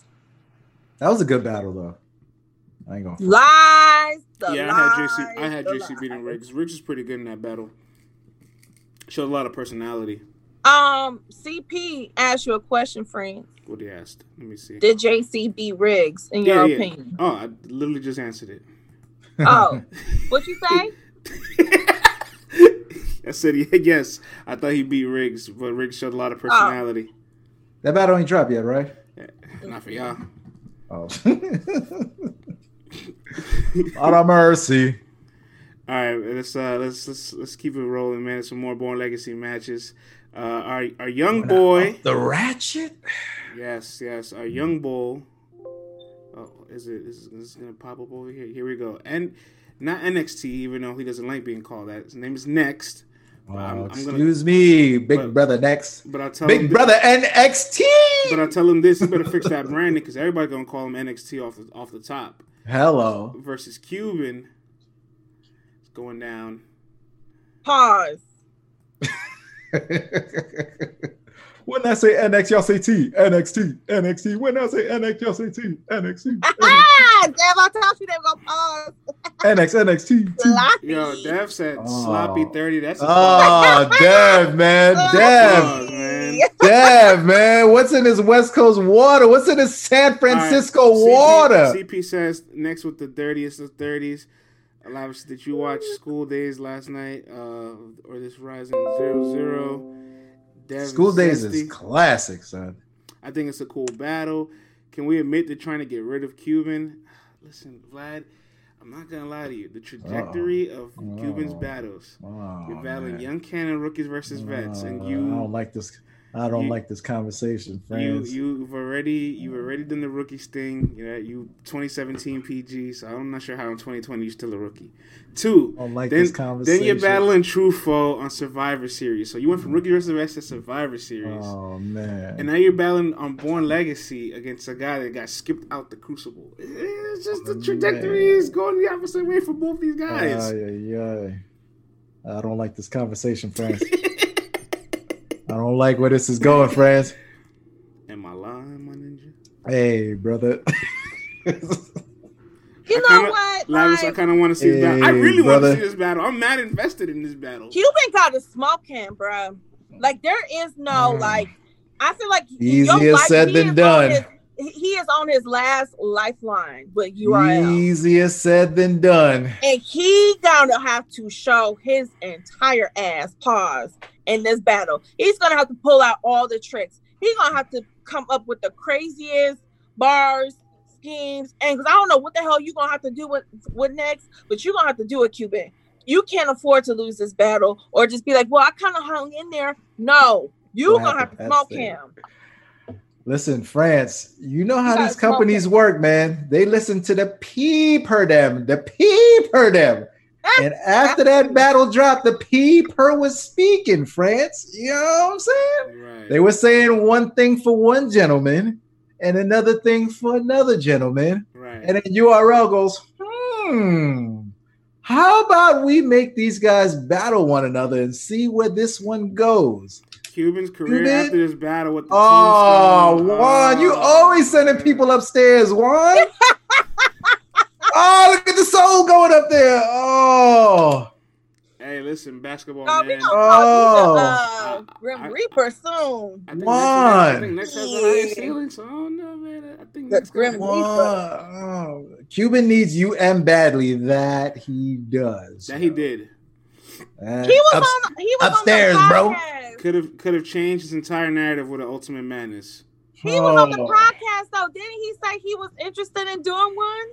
That was a good battle though. I ain't gonna front. Lies. The yeah, lies, I had JC. I had the JC beating lies. Riggs. Riggs is pretty good in that battle. Showed a lot of personality. Um, CP asked you a question, friend. What he asked. Let me see. Did JC beat Riggs in yeah, your yeah. opinion? Oh, I literally just answered it. Oh, what you say? I said yes. I thought he beat Riggs, but Riggs showed a lot Oh. of personality. That battle ain't dropped yet, right? Not for y'all. Oh. Out of mercy. All right, let's uh let's let's let's keep it rolling, man. Some more Born Legacy matches. Uh, our our young boy, The ratchet? yes, yes, our young bull. Oh, is it is this gonna pop up over here? Here we go, and not NXT, even though he doesn't like being called that. His name is Next. But Wow, I'm- I'm gonna- excuse me, big but- brother next. But I tell Big him, brother NXT. But I tell him this: he better fix that branding because everybody gonna call him NXT off the off the top. Hello. Versus Cuban, it's going down. Pause. When I say NX, y'all say T. NXT. NXT. When I say NX, y'all say T. NXT. Ah, damn! I told you they were gonna pause. NX, NXT. T. Sloppy. Yo, Dev said Oh. sloppy thirty. That's a Oh, Dev, man. Dev. man. Dev, man. What's in this West Coast water? What's in this San Francisco All right, water? CP, CP says next with the dirtiest of thirties. Lavish, did you watch School Days last night? Uh, or this Rising Zero Zero? Dev School Days is classic, son. I think it's a cool battle. Can we admit they're trying to get rid of Cuban? Listen, Vlad, I'm not gonna lie to you. The trajectory of Cuban's battles. Oh, You're battling man. young cannon rookies versus vets, and Uh, I you don't like this. I don't you- like this conversation, you friends. you've already you've already done the rookie sting. You know, you 2017 PG. So I'm not sure how in 2020 you're still a rookie. Two. I don't like then, this then you're battling True Foe on Survivor Series. So you went from rookie versus vets to Survivor Series. oh man. And now you're battling on Born Legacy against a guy that got skipped out the Crucible. It's just the oh, trajectory Man. is going the opposite way for both these guys. Ay, ay. I don't like this conversation, friends. I don't like where this is going, friends. Am I lying, my ninja? Hey, brother. You I know kinda- what? Lavis, I kind of want to see this battle. I really want to see this battle. I'm mad invested in this battle. Cuban got a smoke him, bro. Like there is no Mm. like. I feel like Easier life- said than done. his- he is on his last lifeline with URL, Easier said than done. and he gonna have to show his entire ass pause in this battle. He's gonna have to pull out all the tricks. He's gonna have to come up with the craziest bars, schemes, and because I don't know what the hell you're gonna have to do with with next, but you're gonna have to do it, Cuban. You can't afford to lose this battle or just be like, well, I kind of hung in there. No, you're What gonna have to happened? smoke him. Listen, France, you know how You these companies work, man. They listen to the P per them, the P per them. And after that battle dropped, the P per was speaking, France. You know what I'm saying? Right. They were saying one thing for one gentleman and another thing for another gentleman. right. And then URL goes, hmm, how about we make these guys battle one another and see where this one goes? Cuban's career Cuban? after this battle with the Oh, Tombstone. Juan, you Oh, always sending people upstairs, Juan. oh, look at the soul going up there. Oh, Hey, listen, basketball Oh, we man. gonna Oh. the uh, Grim I- Reaper soon. I think Juan. Next, I think next has a higher ceiling, so I don't know, man. I think The next Grim Reaper. Oh, Cuban needs UM badly. That he does. that he did. Uh, He was ups- on. He was upstairs, on the bro. Could have could have changed his entire narrative with an Ultimate Madness. He was on the Oh. podcast though. Didn't he say he was interested in doing one?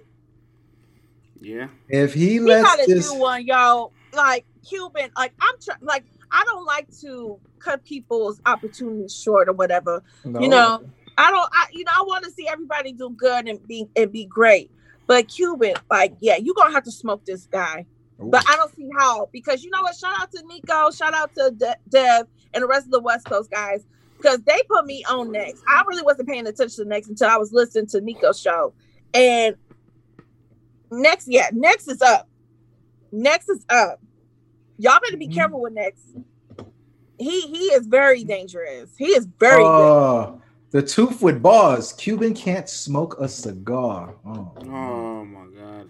Yeah. If he He lets gotta this, do one, y'all, Like Cuban, like I'm tr- like I don't like to cut people's opportunities short or whatever. No. You know, I don't. I you know I want to see everybody do good and be and be great. But Cuban, like, yeah, you're gonna have to smoke this guy. But I don't see how because you know what? Shout out to Nico, shout out to De- Dev and the rest of the West Coast guys because they put me on next. I really wasn't paying attention to next until I was listening to Nico's show. And next, yeah, next is up. Next is up. Y'all better be Mhm. careful with next. He he is very dangerous. He is very dangerous. Oh, the tooth with bars. Cuban can't smoke a cigar. Oh, Oh my god.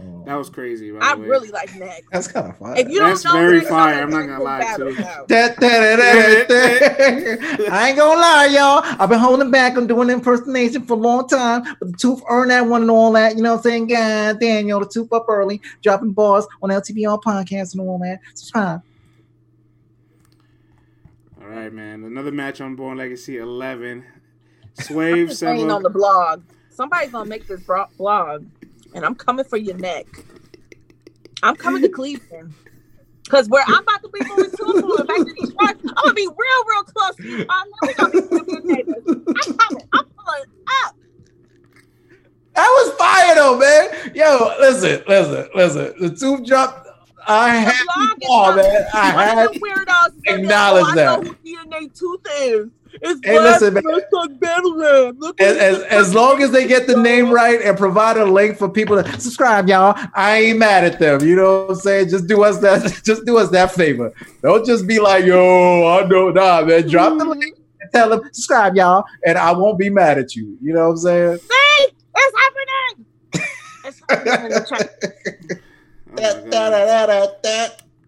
Oh. That was crazy, by I the way. really like next. that's kind of fun. If you That's don't know, very Next, fire, I'm not gonna lie to you. battle out. That, that, that, that, that. I ain't gonna lie, y'all. I've been holding back on doing impersonation for a long time, but the tooth earned that one and all that. You know what I'm saying? God damn, yo, the tooth up early, dropping bars on LTBR podcast and all that. Subscribe. All right, man. Another match on Born Legacy 11. Swave Just saying on the blog. Somebody's gonna make this bro- blog, and I'm coming for your neck. I'm coming to Cleveland. Cause where I'm about to be moving to, I'm moving back to Detroit. I'm gonna be real, real close oh, to you. We're gonna be good neighbors. I'm coming. I'm pulling up. That was fire though, man. Yo, listen, listen, listen. The tooth drop. I had to call, man. I had of the weirdos is gonna acknowledge oh, I know who DNA Tooth is. It's Hey, listen, man. Let's talk battle as, as, as long as they get the name right and provide a link for people to subscribe, y'all, I ain't mad at them. You know what I'm saying? Just do us that. Just do us that favor. Don't just be like, "Yo, I don't know." Nah, man. Drop the link and tell them subscribe, y'all, and I won't be mad at you. You know what I'm saying? See, it's happening. It's happening in the chat. Oh my God.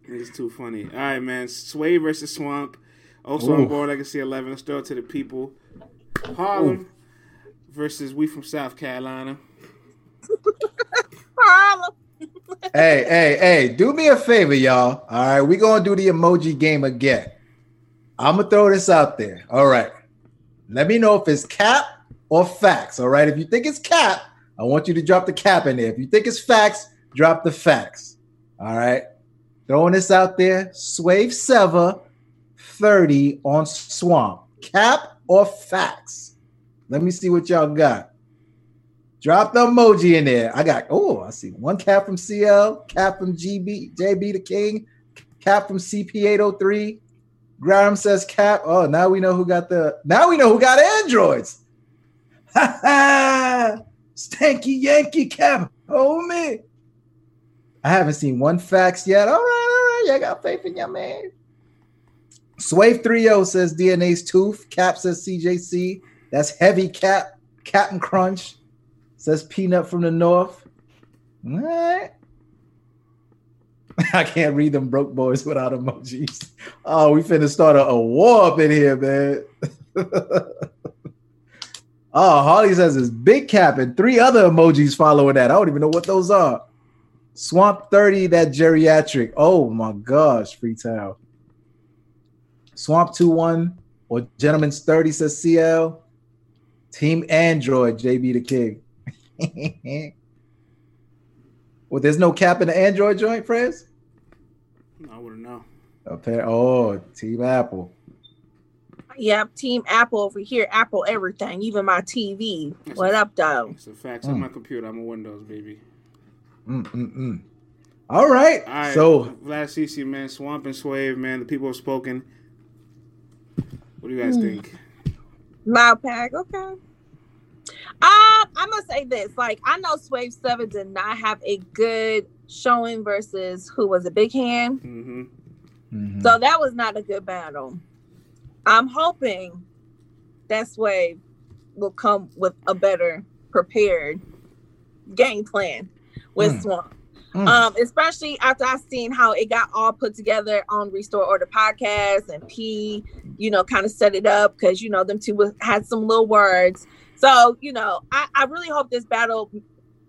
It's too funny. All right, man. Sway versus Swamp. Also on board, I can see 11. Let's throw it to the people. Harlem versus We from South Carolina. Harlem. hey, hey, hey, do me a favor, y'all. All right, we gonna do the emoji game again. I'm gonna throw this out there. All right. Let me know if it's cap or facts. All right. If you think it's cap, I want you to drop the cap in there. If you think it's facts, drop the facts. All right. Throwing this out there. Swave Sevah 30 on Swamp. Cap or facts? Let me see what y'all got. Drop the emoji in there. I got, oh, I see one cap from CL, cap from GB, JB the King, cap from CP803. Graham says cap. Oh, now we know who got the, now we know who got androids. Ha ha! Stanky Yankee cap, homie. I haven't seen one facts yet. All right, all right. I got faith in your man. Swave 30 says DNA's tooth. Cap says CJC. That's heavy cap. Captain Crunch says peanut from the north. Right. I can't read them broke boys without emojis. Oh, we finna start a, a war up in here, man. oh, Harley says it's big cap and three other emojis following that. I don't even know what those are. Swamp 30, that geriatric. Oh my gosh, Freetown. Swamp 21 or Gentleman's 30 says CL. Team Android, JB the King. well, there's no cap in the Android joint, friends? I wouldn't know. Okay. Oh, Team Apple. Yep, Team Apple over here. Apple everything, even my TV. That's what a- up, though? It's a fact. Hmm. On my computer, I'm a Windows baby. Mm-mm-mm. All right. All right. So Vlad CC, man, Swamp and Swave, man. The people have spoken. What do you guys think? Loud pack, okay. Um, I'm gonna say this. Like, I know Swave Sevah did not have a good showing versus who was a big hand. Mm-hmm. Mhm. So that was not a good battle. I'm hoping that Swave will come with a better prepared game plan with Mm. Swamp. Mm. Um, especially after I seen how it got all put together on Restore Order podcast and P, you know, kind of set it up because you know them two had some little words. So you know, I, I really hope this battle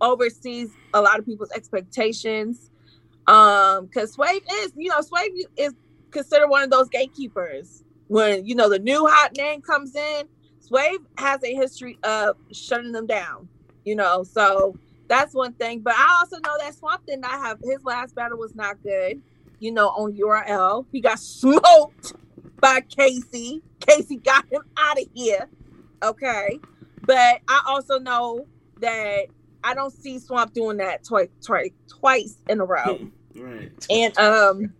oversees a lot of people's expectations. Um, because Swave is, you know, Swave is considered one of those gatekeepers. When you know the new hot name comes in, Swave has a history of shutting them down. You know, so that's one thing. But I also know that Swamp did not have his last battle was not good. You know, on URL, he got smoked by Casey. Casey got him out of here. Okay, but I also know that I don't see Swamp doing that twice, twice, twice in a row. Right. and um,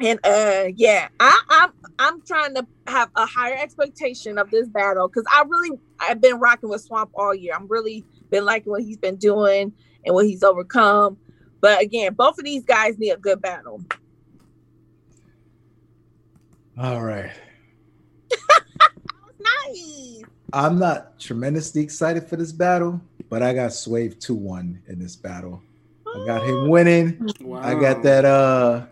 and uh, yeah, I, I'm I'm trying to have a higher expectation of this battle because I really I've been rocking with Swamp all year. I'm really been liking what he's been doing and what he's overcome. But again, both of these guys need a good battle. All right. Nice. I'm not tremendously excited for this battle, but I got Swave 2-1 in this battle. I got him winning. Wow. I got that uh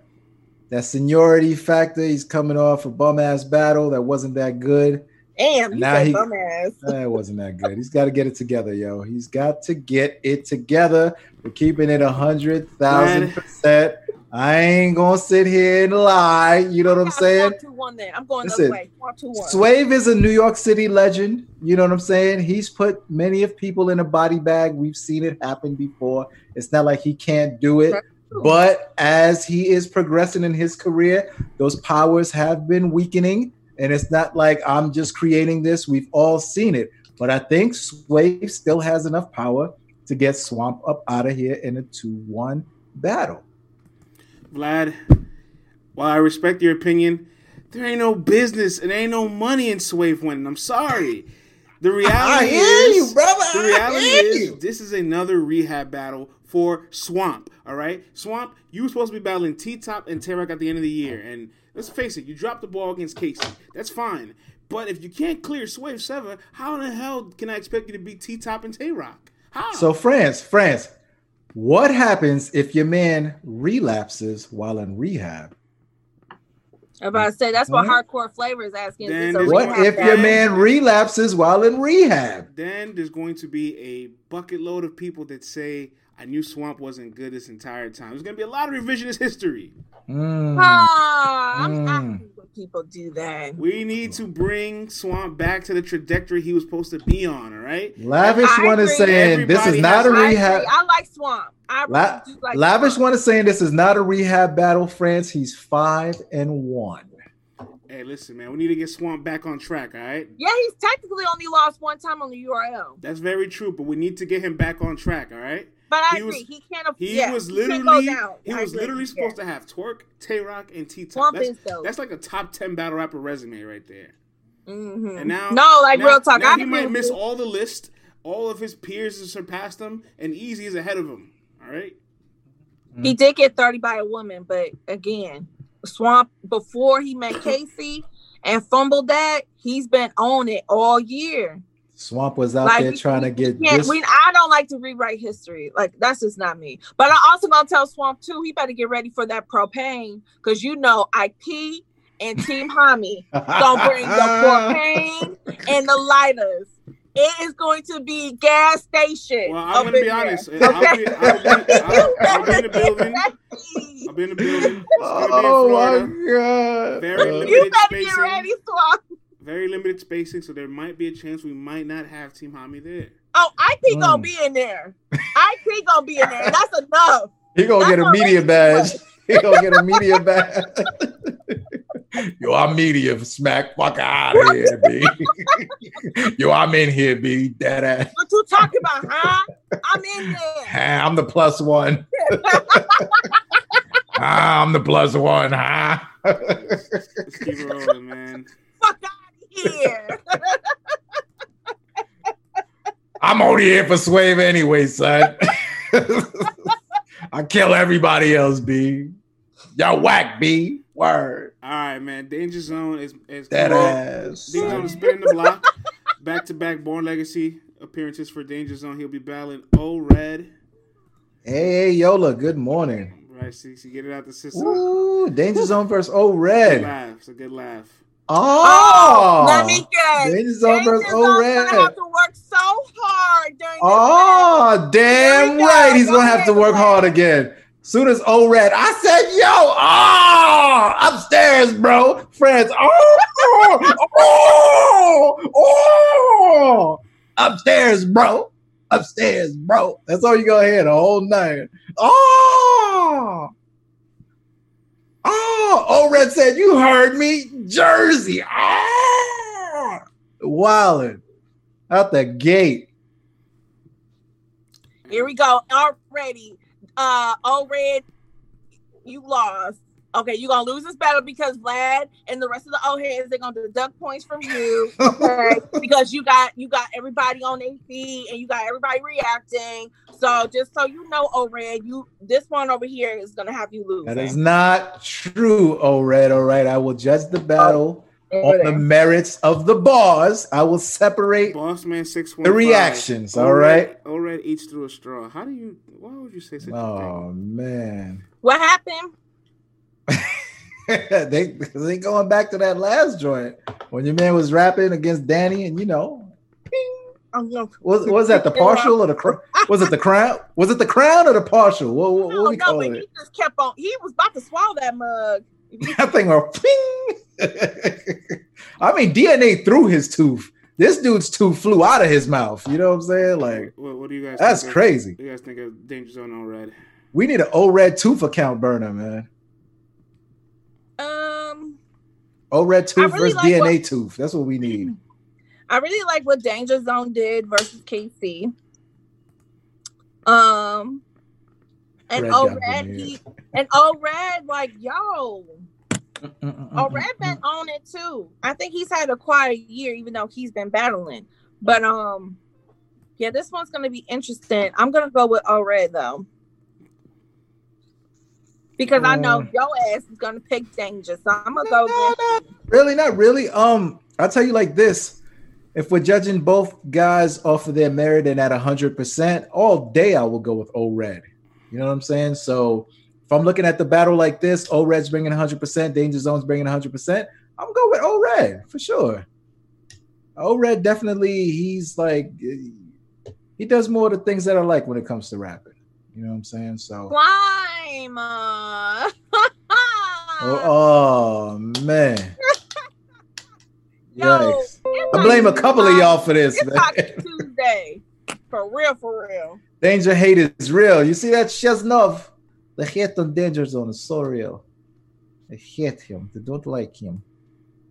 that seniority factor. He's coming off a bum ass battle that wasn't that good. Damn, Now said he- bum ass. That wasn't that good. He's got to get it together, yo. He's got to get it together. We're keeping it a hundred thousand percent. I ain't gonna sit here and lie. You know what I'm saying? Two one. Then I'm going Listen, way. Two one. Swave is a New York City legend. You know what I'm saying? He's put many of people in a body bag. We've seen it happen before. It's not like he can't do it. But as he is progressing in his career, those powers have been weakening. And it's not like I'm just creating this. We've all seen it. But I think Swave still has enough power to get Swamp up out of here in a 2 1 battle. Vlad, while I respect your opinion, there ain't no business and ain't no money in Swave winning. I'm sorry. The reality I hear is, you, brother. the reality is, you. this is another rehab battle for Swamp. All right, Swamp, you were supposed to be battling T Top and Tay Roc at the end of the year, and let's face it, you dropped the ball against Casey. That's fine, but if you can't clear Swave Sevah, how in the hell can I expect you to beat T Top and Tay Roc? How? So, France, France, what happens if your man relapses while in rehab? I'm about to say that's what Huh? hardcore flavor is asking. Then Is this a there's What if your man relapses while in rehab? then there's going to be a bucket load of people that say I knew Swamp wasn't good this entire time. There's going to be a lot of revisionist history. Mm. Ah, I'm, I'm Mm. people do that. We need to bring Swamp back to the trajectory he was supposed to be on. All right. Lavish I one is saying this is not a has- I, rehab. I like Swamp. I really La- do like Lavish Swamp. one is saying this is not a rehab battle, France. He's five and one. Hey, listen, man. We need to get Swamp back on track. All right. Yeah, he's technically only lost one time on the URL. That's very true, but we need to get him back on track. All right. But I He agree. was- he can't. aff- He yeah, was he can't go literally down. he was agree. literally supposed Yeah. to have Twork, Tay Roc, and T Top. That's, that's like a top ten battle rapper resume right there. Mhm. And now, no, like now- real talk. Now I he might miss you. all the list. All of his peers have surpassed him, and Easy is ahead of him. All right. He did get 30 by a woman, but again, Swamp before he met Casey and fumbled that, he's been on it all year. Swamp was out Like, there trying to get Yeah, this. we, I don't like to rewrite history. Like that's just not me. But I also gonna tell Swamp too. He better get ready for that propane because you know IP and Team Hami gonna bring the propane and the lighters. It is going to be gas station. Well, I'm gonna be there. honest. I'll be, I'll be, I'll, I'll be in the building. You I'll be in the building. It's gonna be in oh Florida. my god! Very limited better get ready, Swamp. Very limited spacing, so there might be a chance we might not have Team Hami there. Oh, IP gonna Mm. be in there. IP gonna be in there. That's enough. he gonna That's get a media Rachel badge. He gonna get a media badge. Yo, I'm media smack. Fuck out of here, B. Yo, I'm in here, B. Dead ass. What you talking about, huh? I'm in there. Ah, I'm the plus one. I'm the plus one, huh? Let's keep it rolling, man. Fuck out of here. I'm only here for Swave anyway, son. I kill everybody else, B. Y'all whack, B. Word. All right, man. Danger Zone is is come on. ass. Danger Zone is spinning the block. Back to back Born Legacy appearances for Danger Zone. He'll be battling O Red. Hey, hey, Yola, good morning. Right, see, see, get it out the system. Ooh, Danger Zone versus O Good Red. laugh. It's a good laugh. Oh, oh, let me guess. Zone Danger versus O-Red. gonna have to work so hard during this match. Oh, damn go. right. He's Go gonna have to work hard again. Soon as O Red, I said, yo, oh, upstairs, bro. Friends, oh, oh, oh, oh, upstairs, bro. Upstairs, bro. That's all you gonna hear the whole night. Oh, oh, O Red said, you heard me, Jersey. Oh, wildin' out the gate. Here we go. Already. Uh oh red, you lost. Okay, you're gonna lose this battle because Vlad and the rest of the O heads they're gonna deduct points from you. Okay, because you got you got everybody on their feet and you got everybody reacting. So just so you know, O red, you this one over here is gonna have you lose. That is not true, O Red. All right, I will judge the battle Over on the merits of the bars. I will separate. Boss man six one. The reactions, all right? O Red eats through a straw. How do you? Why would you say such a Oh man, What happened? they they going back to that last joint when your man was rapping against Danny, and you know, I'm gonna- was was that the partial or the cr- was it the crown? Was it the crown or the partial? What, what, what No, we no, call but it? he just kept on. He was about to swallow that mug. That thing or ping. I mean, DNA through his tooth. This dude's tooth flew out of his mouth. You know what I'm saying? Like What, what do you guys? that's think of- crazy. What do you guys think of Danger Zone O Red? We need an O-Red tooth account burner, man. Um, O-Red tooth really versus like DNA what- tooth. That's what we need. I really like what Danger Zone did versus KC. Um, and Red O-Red, he and O Red, like yo, Oh, Red been on it too. I think he's had a quiet year, even though he's been battling. But um, yeah, this one's gonna be interesting. I'm gonna go with O Red though. Because I know Uh. your ass is gonna pick danger, so I'm gonna go. Against you. Really, not really. Um, I'll tell you like this: if we're judging both guys off of their merit and at hundred percent, all day I will go with O-Red. You know what I'm saying? So if I'm looking at the battle like this, O-Red's bringing hundred percent, Danger Zone's bringing hundred percent. I'm going with O-Red for sure. O-Red definitely, he's like he does more of the things that I like when it comes to rapping. You know what I'm saying? So, Slime. oh, oh, man, Yikes. I blame a couple of y'all for this, It's man. like Tuesday. For real, for real. Danger hate is real. You see that Cheznov? The hate on Danger Zone is so real. They hate him. They don't like him.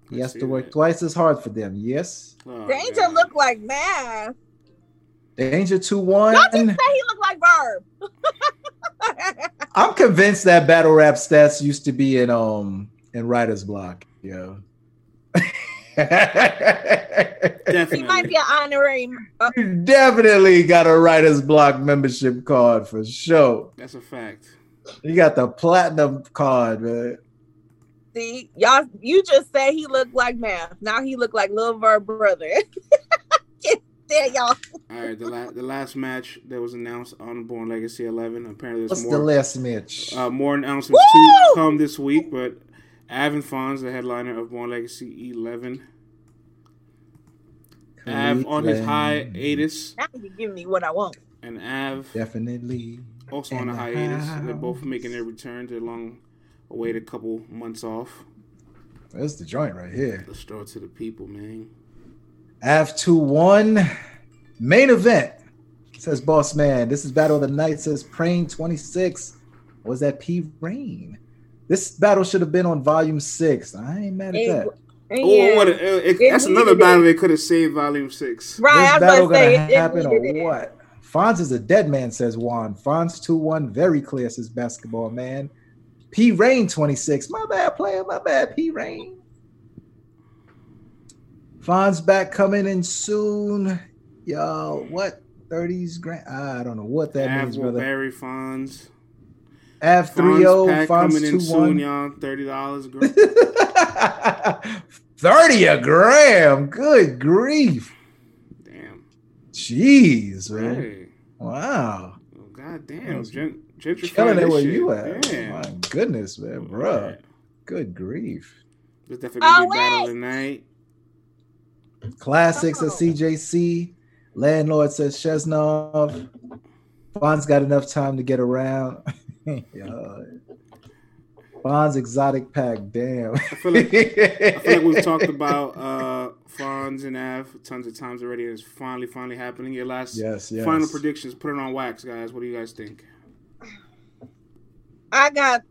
He I has to work that. twice as hard for them. Yes. Oh, Danger God. look like math. Danger 2 1. Y'all just say he look like Verb. I'm convinced that battle rap stats used to be in um in writer's block. Yeah. Definitely. he might be an honorary. You definitely got a writer's block membership card for sure. That's a fact. You got the platinum card, man. see, y'all, you just said he looked like math. Now he look like Lil Verb brother. there, y'all. All right, the, la- the last match that was announced on Born Legacy 11. Apparently, there's What's more the last match? uh, more announcements to come this week, but Av Fonz, the headliner of Born Legacy 11, Av on his Cleveland. hiatus, Now you give me what I want. and Av Definitely. also on a in the hiatus. They're both making their return to long awaited couple months off. That's the joint right here. Let's throw it to the people, man. Av 2 1. Main event. Says Boss Man. This is Battle of the Night. Says Prane 26. Or was that P Rain? This battle should have been on volume six. I ain't mad at And- that. and Oh, yeah. what a, it, It that's another needed battle they could have saved Volume 6. right, this I was battle about to say gonna it, it happen or what? Fonz is a dead man, says Juan. Fonz 2 1, very clear, says basketball man. P Rain 26. My bad, player. My bad, P Rain. Fonz back coming in soon. Yo, what? 30s grand? I don't know what that Av means, will brother. Barry Fonz. Av 3 Fonz coming in 2 soon, y'all. $30 girl. 30 a gram. Good grief. Damn. Jeez, man. Hey. Wow. Oh, God damn. Gen- gentrifying Killing it this where shit. you at. Damn. My goodness, man, bruh. Alright. Good grief. There's definitely gonna Oh, be a battle wait. tonight. Classics at Oh. CJC. Landlord says Chesnov. Bond's got enough time to get around. yeah. Bond's exotic pack. Damn. I feel like I feel like we've talked about uh Fonz and Av tons of times already. It's finally, finally happening. Your last Yes, yes. final predictions. Put it on wax, guys. What do you guys think? I got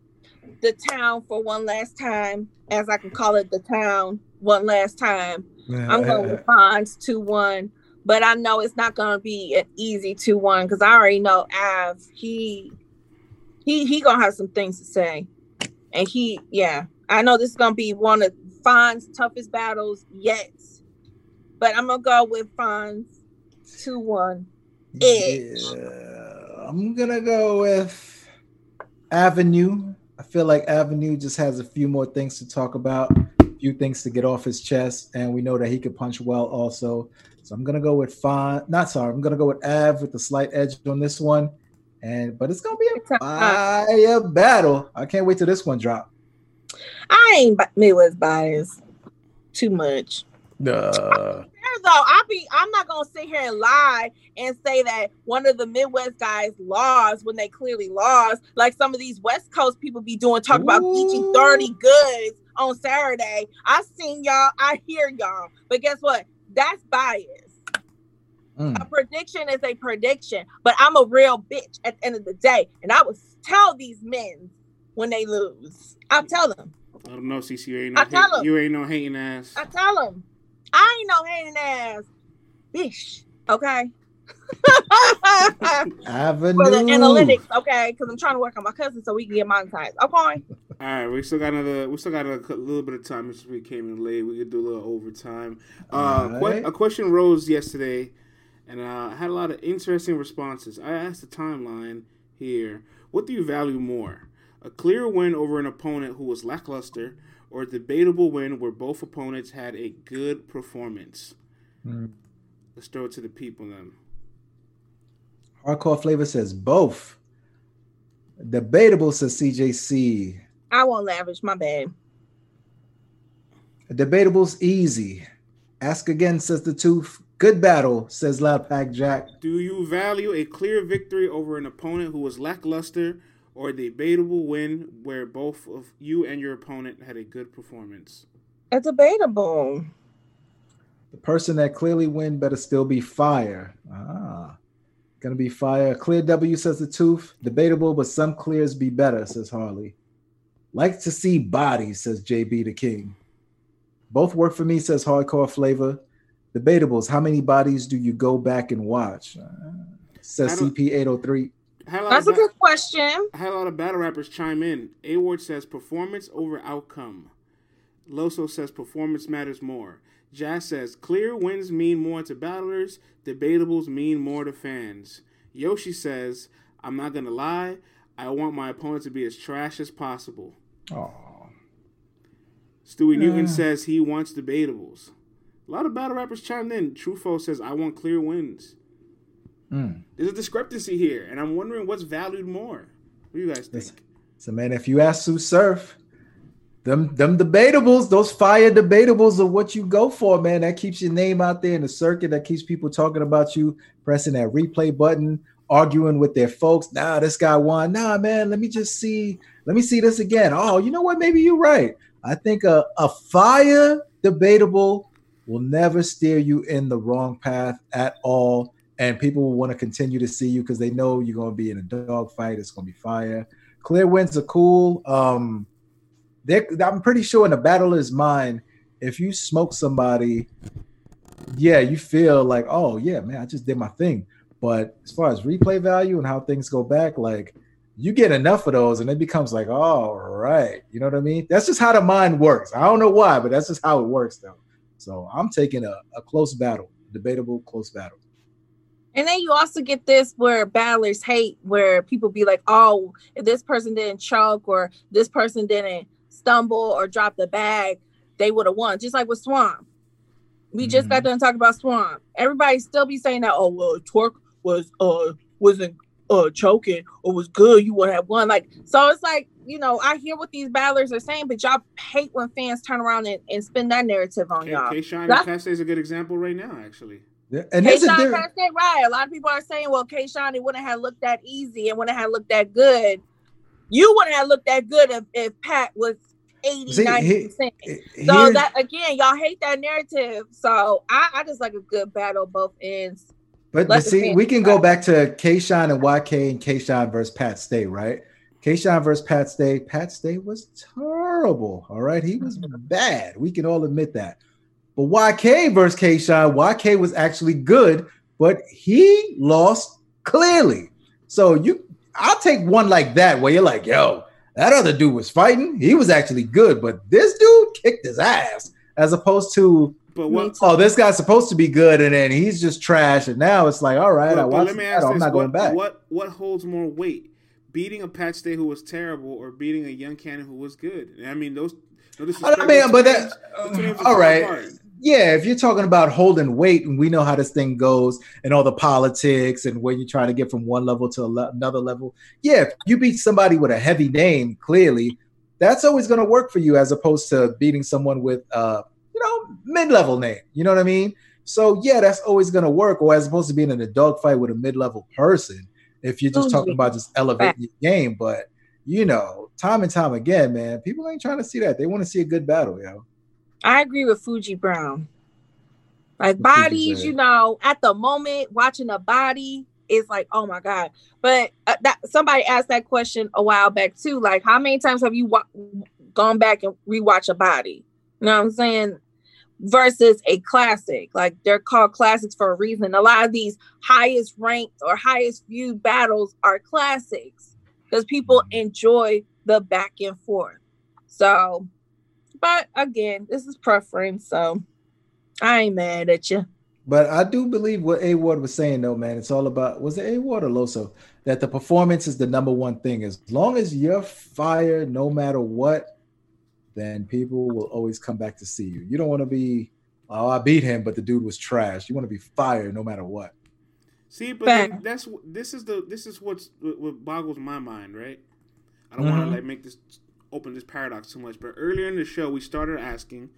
the town for one last time, as I can call it the town one last time. I'm going with Fonz 2 1. But I know it's not gonna be an easy 2 1 because I already know Av, he he he gonna have some things to say. And he, yeah, I know this is gonna be one of Fonz's toughest battles yet. But I'm gonna go with Fonz 2 1. Yeah, I'm gonna go with Avenue. I feel like Avenue just has a few more things to talk about, a few things to get off his chest, and we know that he could punch well also. So I'm gonna go with Fine. Not sorry, I'm gonna go with Av with the slight edge on this one. And but it's gonna be a fire battle. I can't wait till this one drop. I ain't bi- Midwest biased too much. Uh, Fair though, I be I'm not gonna sit here and lie and say that one of the Midwest guys lost when they clearly lost. Like some of these West Coast people be doing, talk about eating Ooh. 30 goods on Saturday. I seen y'all, I hear y'all. But guess what? That's bias. Mm. A prediction is a prediction, but I'm a real bitch at the end of the day. And I would tell these men when they lose. I'll tell them. I don't know, CC. You ain't no, I tell hate, him. you ain't no hating ass. I tell them. I ain't no hating ass bitch. Okay. Avenue. For the analytics, okay, because I'm trying to work on my cousin so we can get monetized. Okay. All right, we still got another. We still got a little bit of time since we came in late. We could do a little overtime. Uh, que- Alright. a question rose yesterday, and uh, I had a lot of interesting responses. I asked the timeline here: What do you value more, a clear win over an opponent who was lackluster, or a debatable win where both opponents had a good performance? Hmm. Let's throw it to the people then. Hardcore flavor says both. Debatable says CJC. I won't lavish, my bad. Debatable's easy. Ask again, says the tooth. Good battle, says Loud Pack Jack. Do you value a clear victory over an opponent who was lackluster or a debatable win where both of you and your opponent had a good performance? It's debatable. The person that clearly win better still be fire. Ah, gonna be fire. Clear W says the tooth. Debatable, but some clears be better, says Harley. Like to see bodies, says JB the King. Both work for me, says Hardcore Flavor. Debatables, how many bodies do you go back and watch? Uh, says CP803. That's a good question. I had a lot of battle rappers chime in. A Ward says performance over outcome. Loso says performance matters more. Jazz says clear wins mean more to battlers, debatables mean more to fans. Yoshi says, I'm not gonna lie, I want my opponent to be as trash as possible. Oh. Stewie Newton says he wants debatables. A lot of battle rappers chimed in. Trufo says, I want clear wins. Mm. There's a discrepancy here, and I'm wondering what's valued more. What do you guys think? So, man, if you ask Tsu Surf, them them debatables, those fire debatables are what you go for, man. That keeps your name out there in the circuit. That keeps people talking about you, pressing that replay button, arguing with their folks. Nah, this guy won. Nah, man, let me just see. Let me see this again. Oh, you know what? Maybe you're right. I think a, a fire debatable will never steer you in the wrong path at all. And people will want to continue to see you because they know you're going to be in a dog fight. It's going to be fire. Clear winds are cool. Um, I'm pretty sure in the battler's mind, if you smoke somebody, yeah, you feel like, oh yeah, man, I just did my thing. But as far as replay value and how things go back, like you get enough of those and it becomes like, all right, you know what I mean? That's just how the mind works. I don't know why, but that's just how it works though. So I'm taking a, a close battle, debatable close battle. And then you also get this where battlers hate, where people be like, oh, if this person didn't choke or this person didn't stumble or drop the bag, they would have won. Just like with Swamp. We mm-hmm. just got mm-hmm. done talking about Swamp. Everybody still be saying that, oh, well, Twork was uh wasn't uh choking or was good, you would have won. Like, so it's like, you know, I hear what these battlers are saying, but y'all hate when fans turn around and, and spin that narrative on y'all. K-Shine and Cass is a good example right now, actually. Yeah, and K Shine kind of said right. A lot of people are saying, well, K Shine, it wouldn't have looked that easy and wouldn't have looked that good. You wouldn't have looked that good if, if Pat was 80, See, 90 percent. So that again, y'all hate that narrative. So I, I just like a good battle both ends. But, but see, we can go back to K Shine and YK and K Shine versus Pat Stay, right? K Shine versus Pat Stay. Pat Stay was terrible. All right. He was mm-hmm. bad. We can all admit that. But YK versus K YK was actually good, but he lost clearly. So you I'll take one like that where you're like, yo, that other dude was fighting. He was actually good, but this dude kicked his ass, as opposed to but what, oh, this guy's supposed to be good, and then he's just trash, and now it's like, all right, but, I watched that. I'm not what, going back. What what holds more weight? Beating a Pat Stay who was terrible, or beating a young cannon who was good? I mean, those. No I mean, but that all right. Apart yeah, if you're talking about holding weight, and we know how this thing goes, and all the politics, and where you try to get from one level to another level, yeah, if you beat somebody with a heavy name, clearly, that's always going to work for you, as opposed to beating someone with, uh, you know, mid-level name. You know what I mean? So yeah, that's always going to work. Or as opposed to being in a dogfight with a mid-level person, if you're just talking about just elevating your game. But you know, time and time again, man, people ain't trying to see that. They want to see a good battle, yo. I agree with Fuji Brown. Like bodies, you know, at the moment watching a body is like, oh my god. But uh, that somebody asked that question a while back too. Like, how many times have you wa- gone back and rewatch a body? You know what I'm saying? Versus a classic, like they're called classics for a reason. A lot of these highest ranked or highest viewed battles are classics because people enjoy the back and forth. So but again, this is preference, so I ain't mad at you. But I do believe what A Ward was saying, though, man. It's all about was it A Ward or Loso that the performance is the number one thing. As long as you're fired, no matter what, then people will always come back to see you. You don't want to be, oh, I beat him, but the dude was trash. You want to be fired no matter what. See, but like, that's this is the this is what's what boggles my mind, right? I don't mm-hmm. want to like make this open this paradox too much, but earlier in the show we started asking,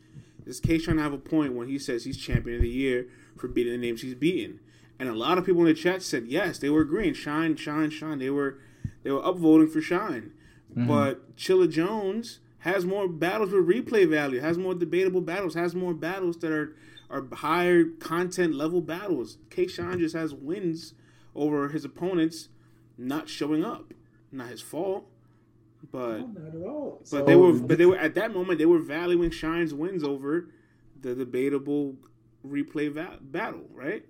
does K trying to have a point when he says he's champion of the year for beating the names he's beaten? And a lot of people in the chat said yes, they were agreeing. Shine, shine, shine. They were they were upvoting for Shine. Mm-hmm. But Chilla Jones has more battles with replay value, has more debatable battles, has more battles that are are higher content level battles. K Shine just has wins over his opponents not showing up. Not his fault. But Not at all. but So, they were but they were at that moment they were valuing Shine's wins over the debatable replay va- battle, right?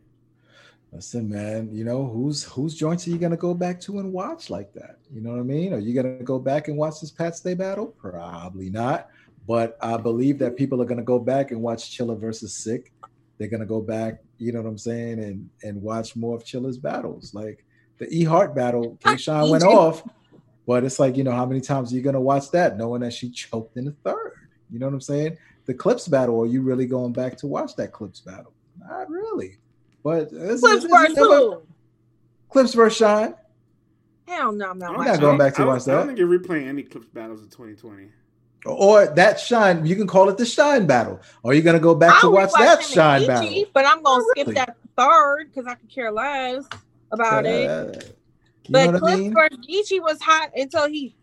Listen, man, you know whose whose joints are you gonna go back to and watch like that? You know what I mean? Are you gonna go back and watch this Pat Stay battle? Probably not. But I believe that people are gonna go back and watch Chilla versus Sick. They're gonna go back, you know what I'm saying, and and watch more of Chilla's battles. Like the E Heart battle, K Shine went off, but it's like you know how many times are you gonna watch that, knowing that she choked in the third? You know what I'm saying? The Clips battle, are you really going back to watch that Clips battle? Not really. But it's, Clips it's versus never- who? Clips versus Shine. Hell no, I'm not I I'm don't- going back to I don't- I don't that. think you're replaying any clips battles of 2020. Or that Shine, you can call it the Shine battle. Or you're gonna go back to I'll watch that Shine Ichi, battle. But I'm gonna Not skip really. that third because I could care less about it. Uh, you But Clips what I mean? versus Geechi was hot until he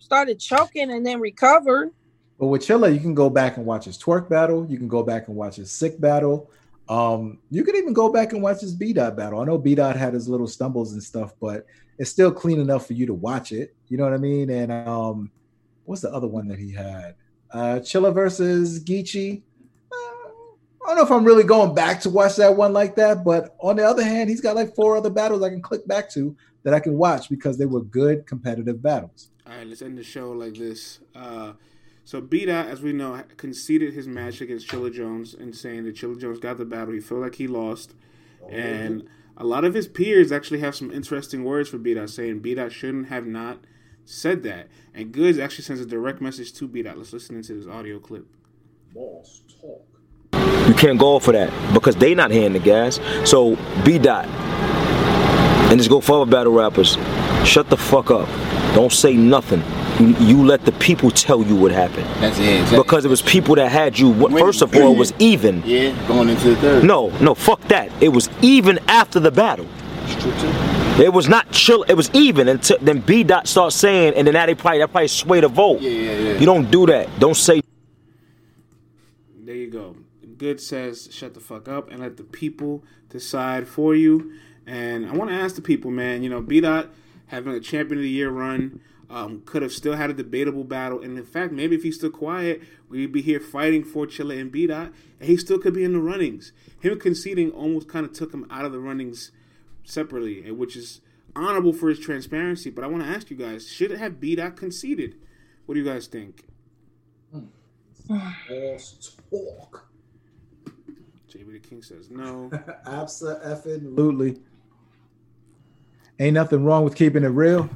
started choking and then recovered. But with Chilla, you can go back and watch his Twork battle. You can go back and watch his sick battle. Um, you can even go back and watch his B dot battle. I know B dot had his little stumbles and stuff, but it's still clean enough for you to watch it. You know what I mean? And um, what's the other one that he had? Uh, Chilla versus Geechi. Uh, I don't know if I'm really going back to watch that one like that, but on the other hand, he's got like four other battles I can click back to that I can watch because they were good competitive battles. All right, let's end the show like this. Uh, so B Dot, as we know, conceded his match against Chilla Jones and saying that Chilla Jones got the battle. He felt like he lost, and a lot of his peers actually have some interesting words for B Dot, saying B Dot shouldn't have not said that. And Goodz actually sends a direct message to B Dot. Let's listen into this audio clip. You can't go for that because they not hitting the gas. So B dot and just go for other battle rappers. Shut the fuck up. Don't say nothing. You, you let the people tell you what happened That's it. Exactly. because it was people that had you. what- First of all, it was even. yeah, going into the third. No, no, fuck that. It was even after the battle. True too. It was not chill. It was even until then. B dot starts saying, and then that they probably that probably sway the vote. Yeah, yeah, yeah. You don't do that. Don't say There you go. Good says shut the fuck up and let the people decide for you. And I want to ask the people, man. You know, B Dot having a champion of the year run um, could have still had a debatable battle. And in fact, maybe if he's still quiet, we'd be here fighting for Chilla and B Dot, and he still could be in the runnings. Him conceding almost kind of took him out of the runnings separately, which is honorable for his transparency. But I want to ask you guys: should it have B Dot conceded? What do you guys think? Talk. JB the King says no. Absolutely. Ain't nothing wrong with keeping it real.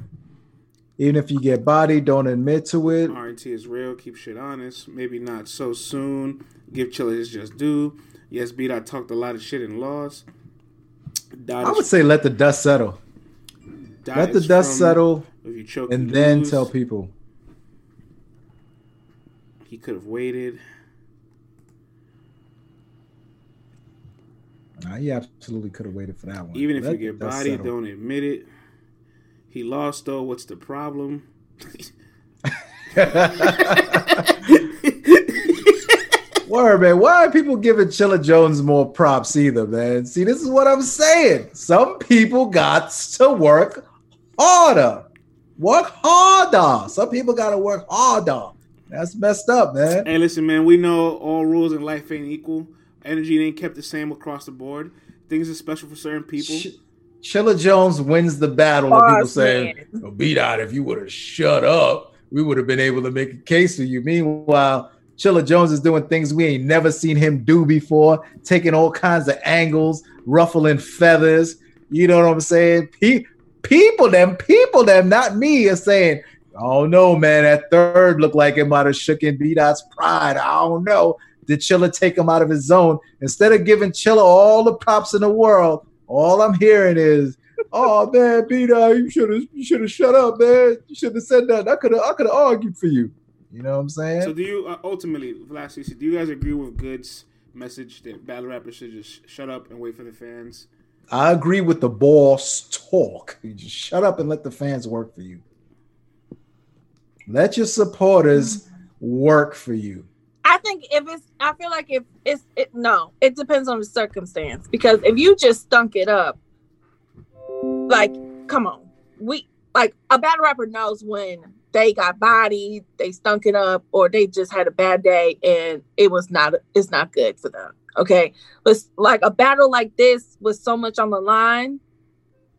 Even if you get bodied, don't admit to it. RNT is real. Keep shit honest. Maybe not so soon. Give Chilla his just due. Yes, beat. I talked a lot of shit and lost. Dot I would say let the dust settle. dot Let the dust settle If you choke, and then lose. tell people. He could have waited. Nah, he absolutely could have waited for that one. Even if Let you get bodied, settle. don't admit it. He lost though. What's the problem? Word, man. Why are people giving Chilla Jones more props either, man? See, this is what I'm saying. Some people got to work harder. Work harder. Some people got to work harder. That's messed up, man. hey, listen, man. We know all rules in life ain't equal. Energy ain't kept the same across the board. Things are special for certain people. Chilla Jones wins the battle. and people saying, oh, beat out, if you would have shut up, we would have been able to make a case for you. Meanwhile, Chilla Jones is doing things we ain't never seen him do before, taking all kinds of angles, ruffling feathers. You know what I'm saying? Pe- people, them, people, them, not me, are saying, oh no, man, that third looked like it might have shook in B Dot's pride. I don't know. Did Chilla take him out of his zone? Instead of giving Chilla all the props in the world, all I'm hearing is, "Oh man, B Dot, you should have, you should have shut up, man. You should have said that. I could have, I could have argued for you. You know what I'm saying? So do you uh, ultimately, last CC, do you guys agree with Good's message that battle rappers should just shut up and wait for the fans? I agree with the boss talk. You just shut up and let the fans work for you. Let your supporters work for you. I think if it's, I feel like if it's, it, no, it depends on the circumstance. Because if you just stunk it up, like, come on, we like a bad rapper knows when they got bodied, they stunk it up, or they just had a bad day and it was not, it's not good for them. Okay, but like a battle like this with so much on the line,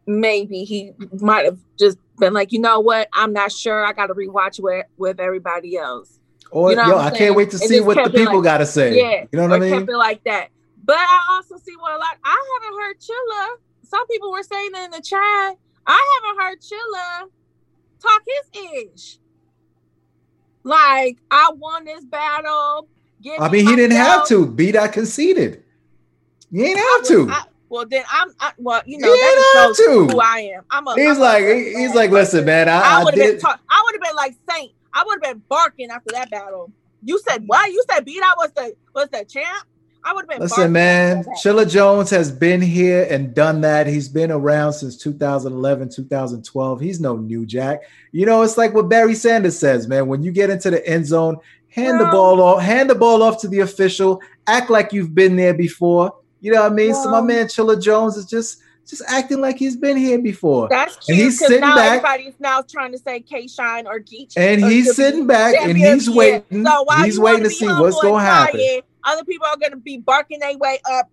maybe he might have just been like, you know what, I'm not sure. I got to rewatch with with everybody else. Or You know yo, I'm saying? can't wait to see what the people like- got to say. Yeah, you know what I mean? like that. But I also see what a lot. I haven't heard Chilla. Some people were saying in the chat. I haven't heard Chilla talk his ish. Like I won this battle. I me mean, he didn't have to. B dot conceded. You ain't have I to. I- well, then I'm. I, well, you know He that didn't just shows have to. who I am. I'm a. He's I'm like, good he's man. like, listen, man, I, I I would have been. Talk, I would have been like Saint. I would have been barking after that battle. You said what? You said B Dot was the was the champ. I would have been. Listen, man. Chilla Jones has been here and done that. He's been around since 2011, 2012. He's no new jack. You know, it's like what Barry Sanders says, man. When you get into the end zone, hand the ball off, hand the ball off to the official, act like you've been there before. You know what I mean? so my man Chilla Jones is just just acting like he's been here before. That's cute. And he's sitting now back- everybody's now trying to say K Shine or Geech. And or he's sitting back and he's of the year. waiting. So while He's waiting to be see what's gonna happen. quiet, Other people are gonna be barking their way up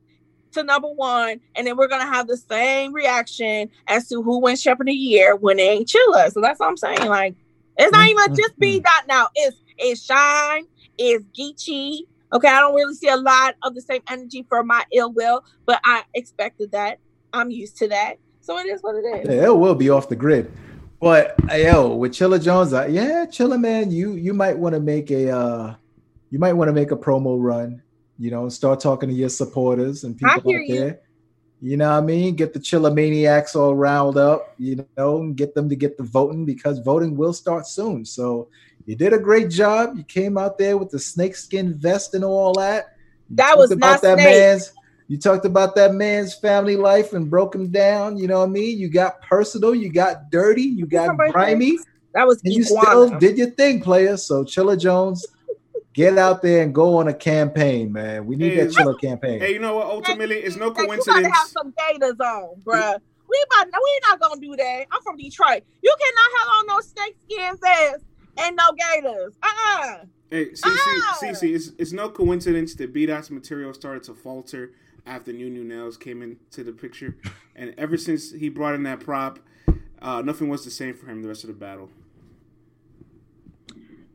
to number one, and then we're gonna have the same reaction as to who wins champion of the year when it ain't Chilla. So that's what I'm saying. Like it's not even just B Mm-hmm. dot now. It's it's Shine, it's Geechi. Okay, I don't really see a lot of the same energy for my ill will, but I expected that. I'm used to that. So it is what it is. Yeah, it will be off the grid. But yo, with Chilla Jones, yeah, Chilla man, you you might want to make a uh you might want to make a promo run, you know, start talking to your supporters and people out you. there. You know what I mean? Get the Chilla maniacs all riled up, you know, and get them to get the voting because voting will start soon. So you did a great job. You came out there with the snakeskin vest and all that. You That was about not that snake. man's you talked about that man's family life and broke him down. You know what I mean? You got personal, you got dirty, you got Somebody- grimy, That was and you still did your thing, player. So Chilla Jones, get out there and go on a campaign, man. We need Hey, that Chilla campaign. Hey, you know what? Ultimately, it's no Like, You gotta have some gators on, bruh. We about no, we not gonna do that. I'm from Detroit. You cannot have on no snakeskin vest and no gators. Uh-uh. Hey, CC, Ah! CC, it's, it's no coincidence that B Dot's material started to falter after New New Nails came into the picture, and ever since he brought in that prop, uh, nothing was the same for him the rest of the battle.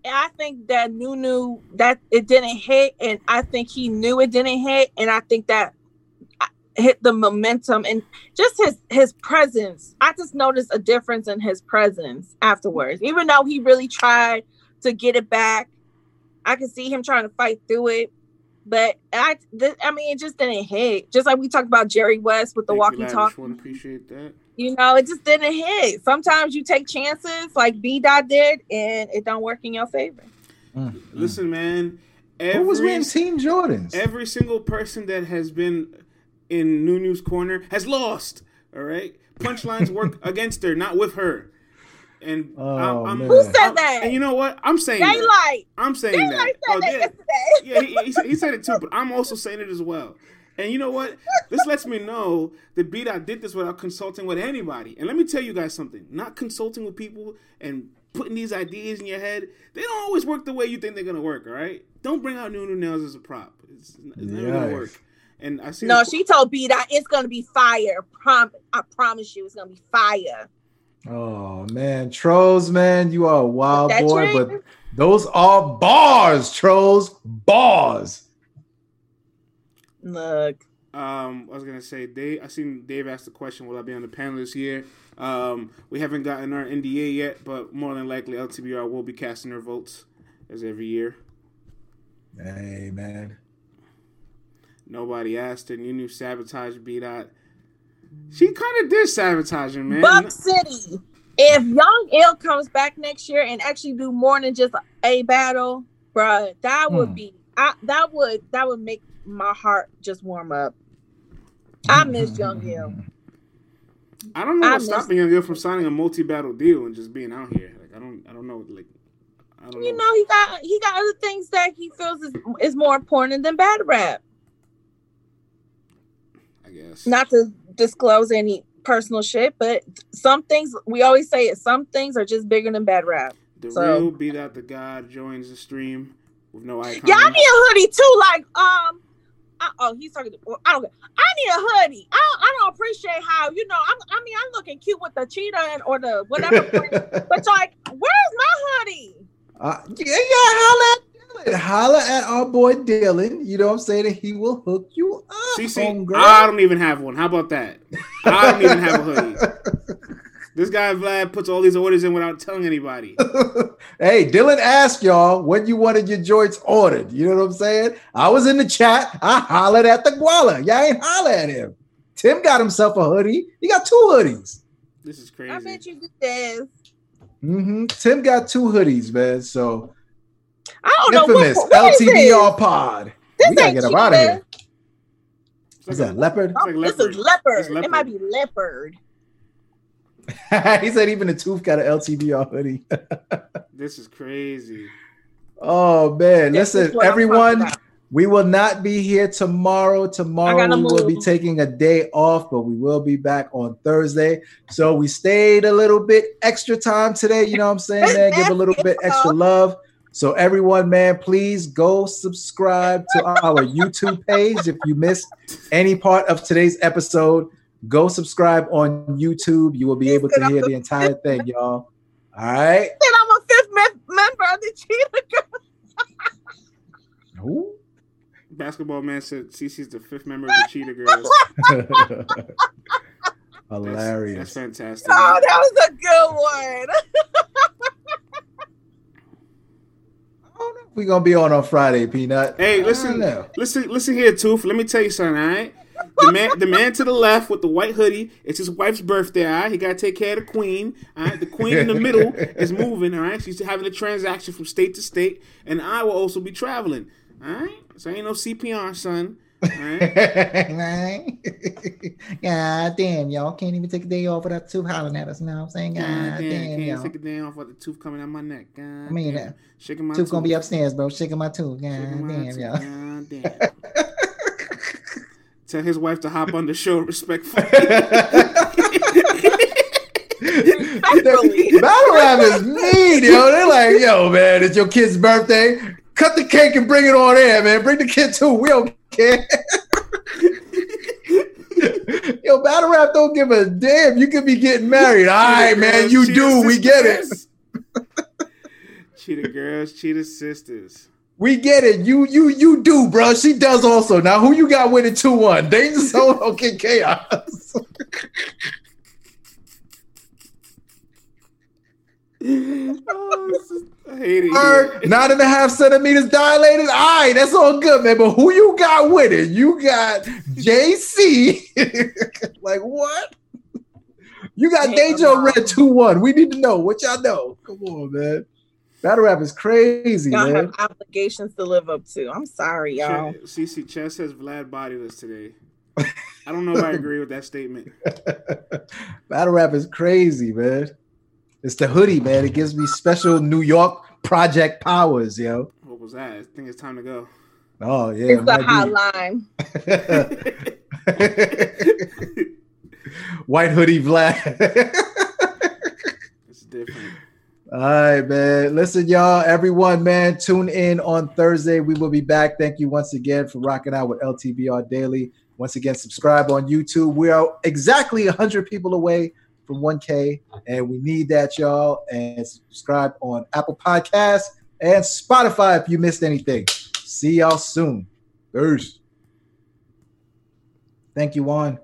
And I think that Nunu that it didn't hit, and I think he knew it didn't hit, and I think that uh, hit the momentum and just his his presence. I just noticed a difference in his presence afterwards, even though he really tried to get it back. I could see him trying to fight through it, but I, th- I mean, it just didn't hit. Just like we talked about Jerry West with the walkie you, talkie. Appreciate that. You know, it just didn't hit. Sometimes you take chances, like B Dot did, and it don't work in your favor. Mm-hmm. Listen, man. Who was every- wearing Team Jordans? Every single person that has been in New News corner has lost. All right, punchlines work against her, not with her. And Oh, I'm, I'm. Who said I'm- that? And you know what? I'm saying that. Daylyt. I'm saying that. Daylyt Oh, that yeah. yesterday. yeah, he, he, he said it too, but I'm also saying it as well. And you know what? This lets me know that B Dot did this without consulting with anybody. And let me tell you guys something: not consulting with people and putting these ideas in your head, they don't always work the way you think they're gonna work. All right? Don't bring out new new nails as a prop. It's, it's never gonna work. And I see. No, the- she told B Dot it's gonna be fire. Prom- I promise you, it's gonna be fire. Oh man, trolls, man, you are a wild That boy, train? but those are bars, trolls, bars. Look, Um, I was gonna say, Dave. I seen Dave asked the question, "Will I be on the panel this year?" Um, we haven't gotten our NDA yet, but more than likely, LTBR will be casting their votes as every year. Hey man, Nobody asked, and you knew sabotage B dot. She kind of did sabotage him, man. Buck City. If Young Ill comes back next year and actually do more than just a battle, bruh, that would Hmm. be I, that would that would make my heart just warm up. I miss Young Ill. I don't know I what's miss- stopping him from signing a multi-battle deal and just being out here. Like I don't, I don't know. Like I don't You know. know, he got he got other things that he feels is, is more important than battle rap. I guess. Not to disclose any personal shit, but some things we always say it. Some things are just bigger than bad rap. the so- real B Dot the god joins the stream with no icon. Yeah, I need a hoodie too. Like, um, I, oh, he's talking. To, well, I don't. I need a hoodie. I don't, I don't appreciate how you know. I'm, I mean, I'm looking cute with the cheetah and or the whatever. print, but like, where's my hoodie? Uh, yeah, yeah, holla at Dylan. Holla at our boy Dylan. You know what I'm saying? And he will hook you up. See, see. I don't even have one. How about that? I don't even have a hoodie. This guy Vlad puts all these orders in without telling anybody. hey, Dylan asked y'all when you wanted your joints ordered. You know what I'm saying? I was in the chat. I hollered at the Guala. Y'all ain't holler at him. Tim got himself a hoodie. He got two hoodies. This is crazy. I bet you did this. hmm Tim got two hoodies, man. So I don't know what, infamous what is LTBR this? pod. This we gotta ain't get him out of cheetah. here. It's Is that leopard? It's like Oh, this is leopard. It's It might be leopard. he said even the tooth got an LTBR hoodie. This is crazy. oh man, This is listen, everyone. We will not be here tomorrow. Tomorrow gotta we will be taking a day off, but we will be back on Thursday. So we stayed a little bit extra time today. You know what I'm saying, man? Give a little bit extra love. So everyone, man, please go subscribe to our YouTube page if you missed any part of today's episode. Go subscribe on YouTube. You will be able to hear the entire thing, y'all. All right. Then I'm a fifth mem- member of the cheetah girl. Who? Basketball man said CC's the fifth member of the Cheetah Girls. That's, Hilarious. that's fantastic. Oh, that was a good one. we gonna be on on Friday, Peanut. Hey, listen, listen, listen here, Tooth. Let me tell you something, all right? The man, the man to the left with the white hoodie, it's his wife's birthday, all right? He got to take care of the queen, all right? The queen in the middle is moving, all right? She's having a transaction from state to state, and I will also be traveling, all right? So ain't no CPR, son? God damn, y'all can't even take a day off without two hollering at us. You know what I'm saying? God, God damn, damn, can't y'all. take a day off with the tooth coming out my neck. God I mean, damn. uh, shaking my Tooth gonna be upstairs, bro. Shaking my tooth. God Shaking damn, tooth. y'all. God damn. Tell his wife to hop on the show respectfully. Respectfully. Battle rap is mean, yo. They're like, yo, man, it's your kid's birthday. Cut the cake and bring it on air, man. Bring the kid too. We don't care. yo, battle rap don't give a damn. You could be getting married. All right, man. You do. We get it. Cheetah girls, cheetah sisters. We get it. You you you do, bro. She does also. Now, who you got winning 2 1? Danger Zone King Chaos? Oh, this I hate it. Word, nine and a half centimeters dilated. All right, that's all good, man. But who you got with it? You got JC. like what? You got Damn. Dejo Red 2 1. We need to know what y'all know. Come on, man. Battle rap is crazy, Y'all man. have obligations to live up to. I'm sorry, y'all. CC Chess says Vlad bodiless today. I don't know if I agree with that statement. Battle rap is crazy, man. It's the hoodie, man. It gives me special New York project powers, yo. What was that? I think it's time to go. Oh, yeah. it's the might be. hotline. White hoodie black. It's different. All right, man. Listen, y'all, everyone, man, tune in on Thursday. We will be back. Thank you once again for rocking out with LTBR Daily. Once again, subscribe on YouTube. We are exactly 100 people away from 1K, and we need that, y'all. And subscribe on Apple Podcasts and Spotify if you missed anything. See y'all soon. Peace. Thank you, Juan.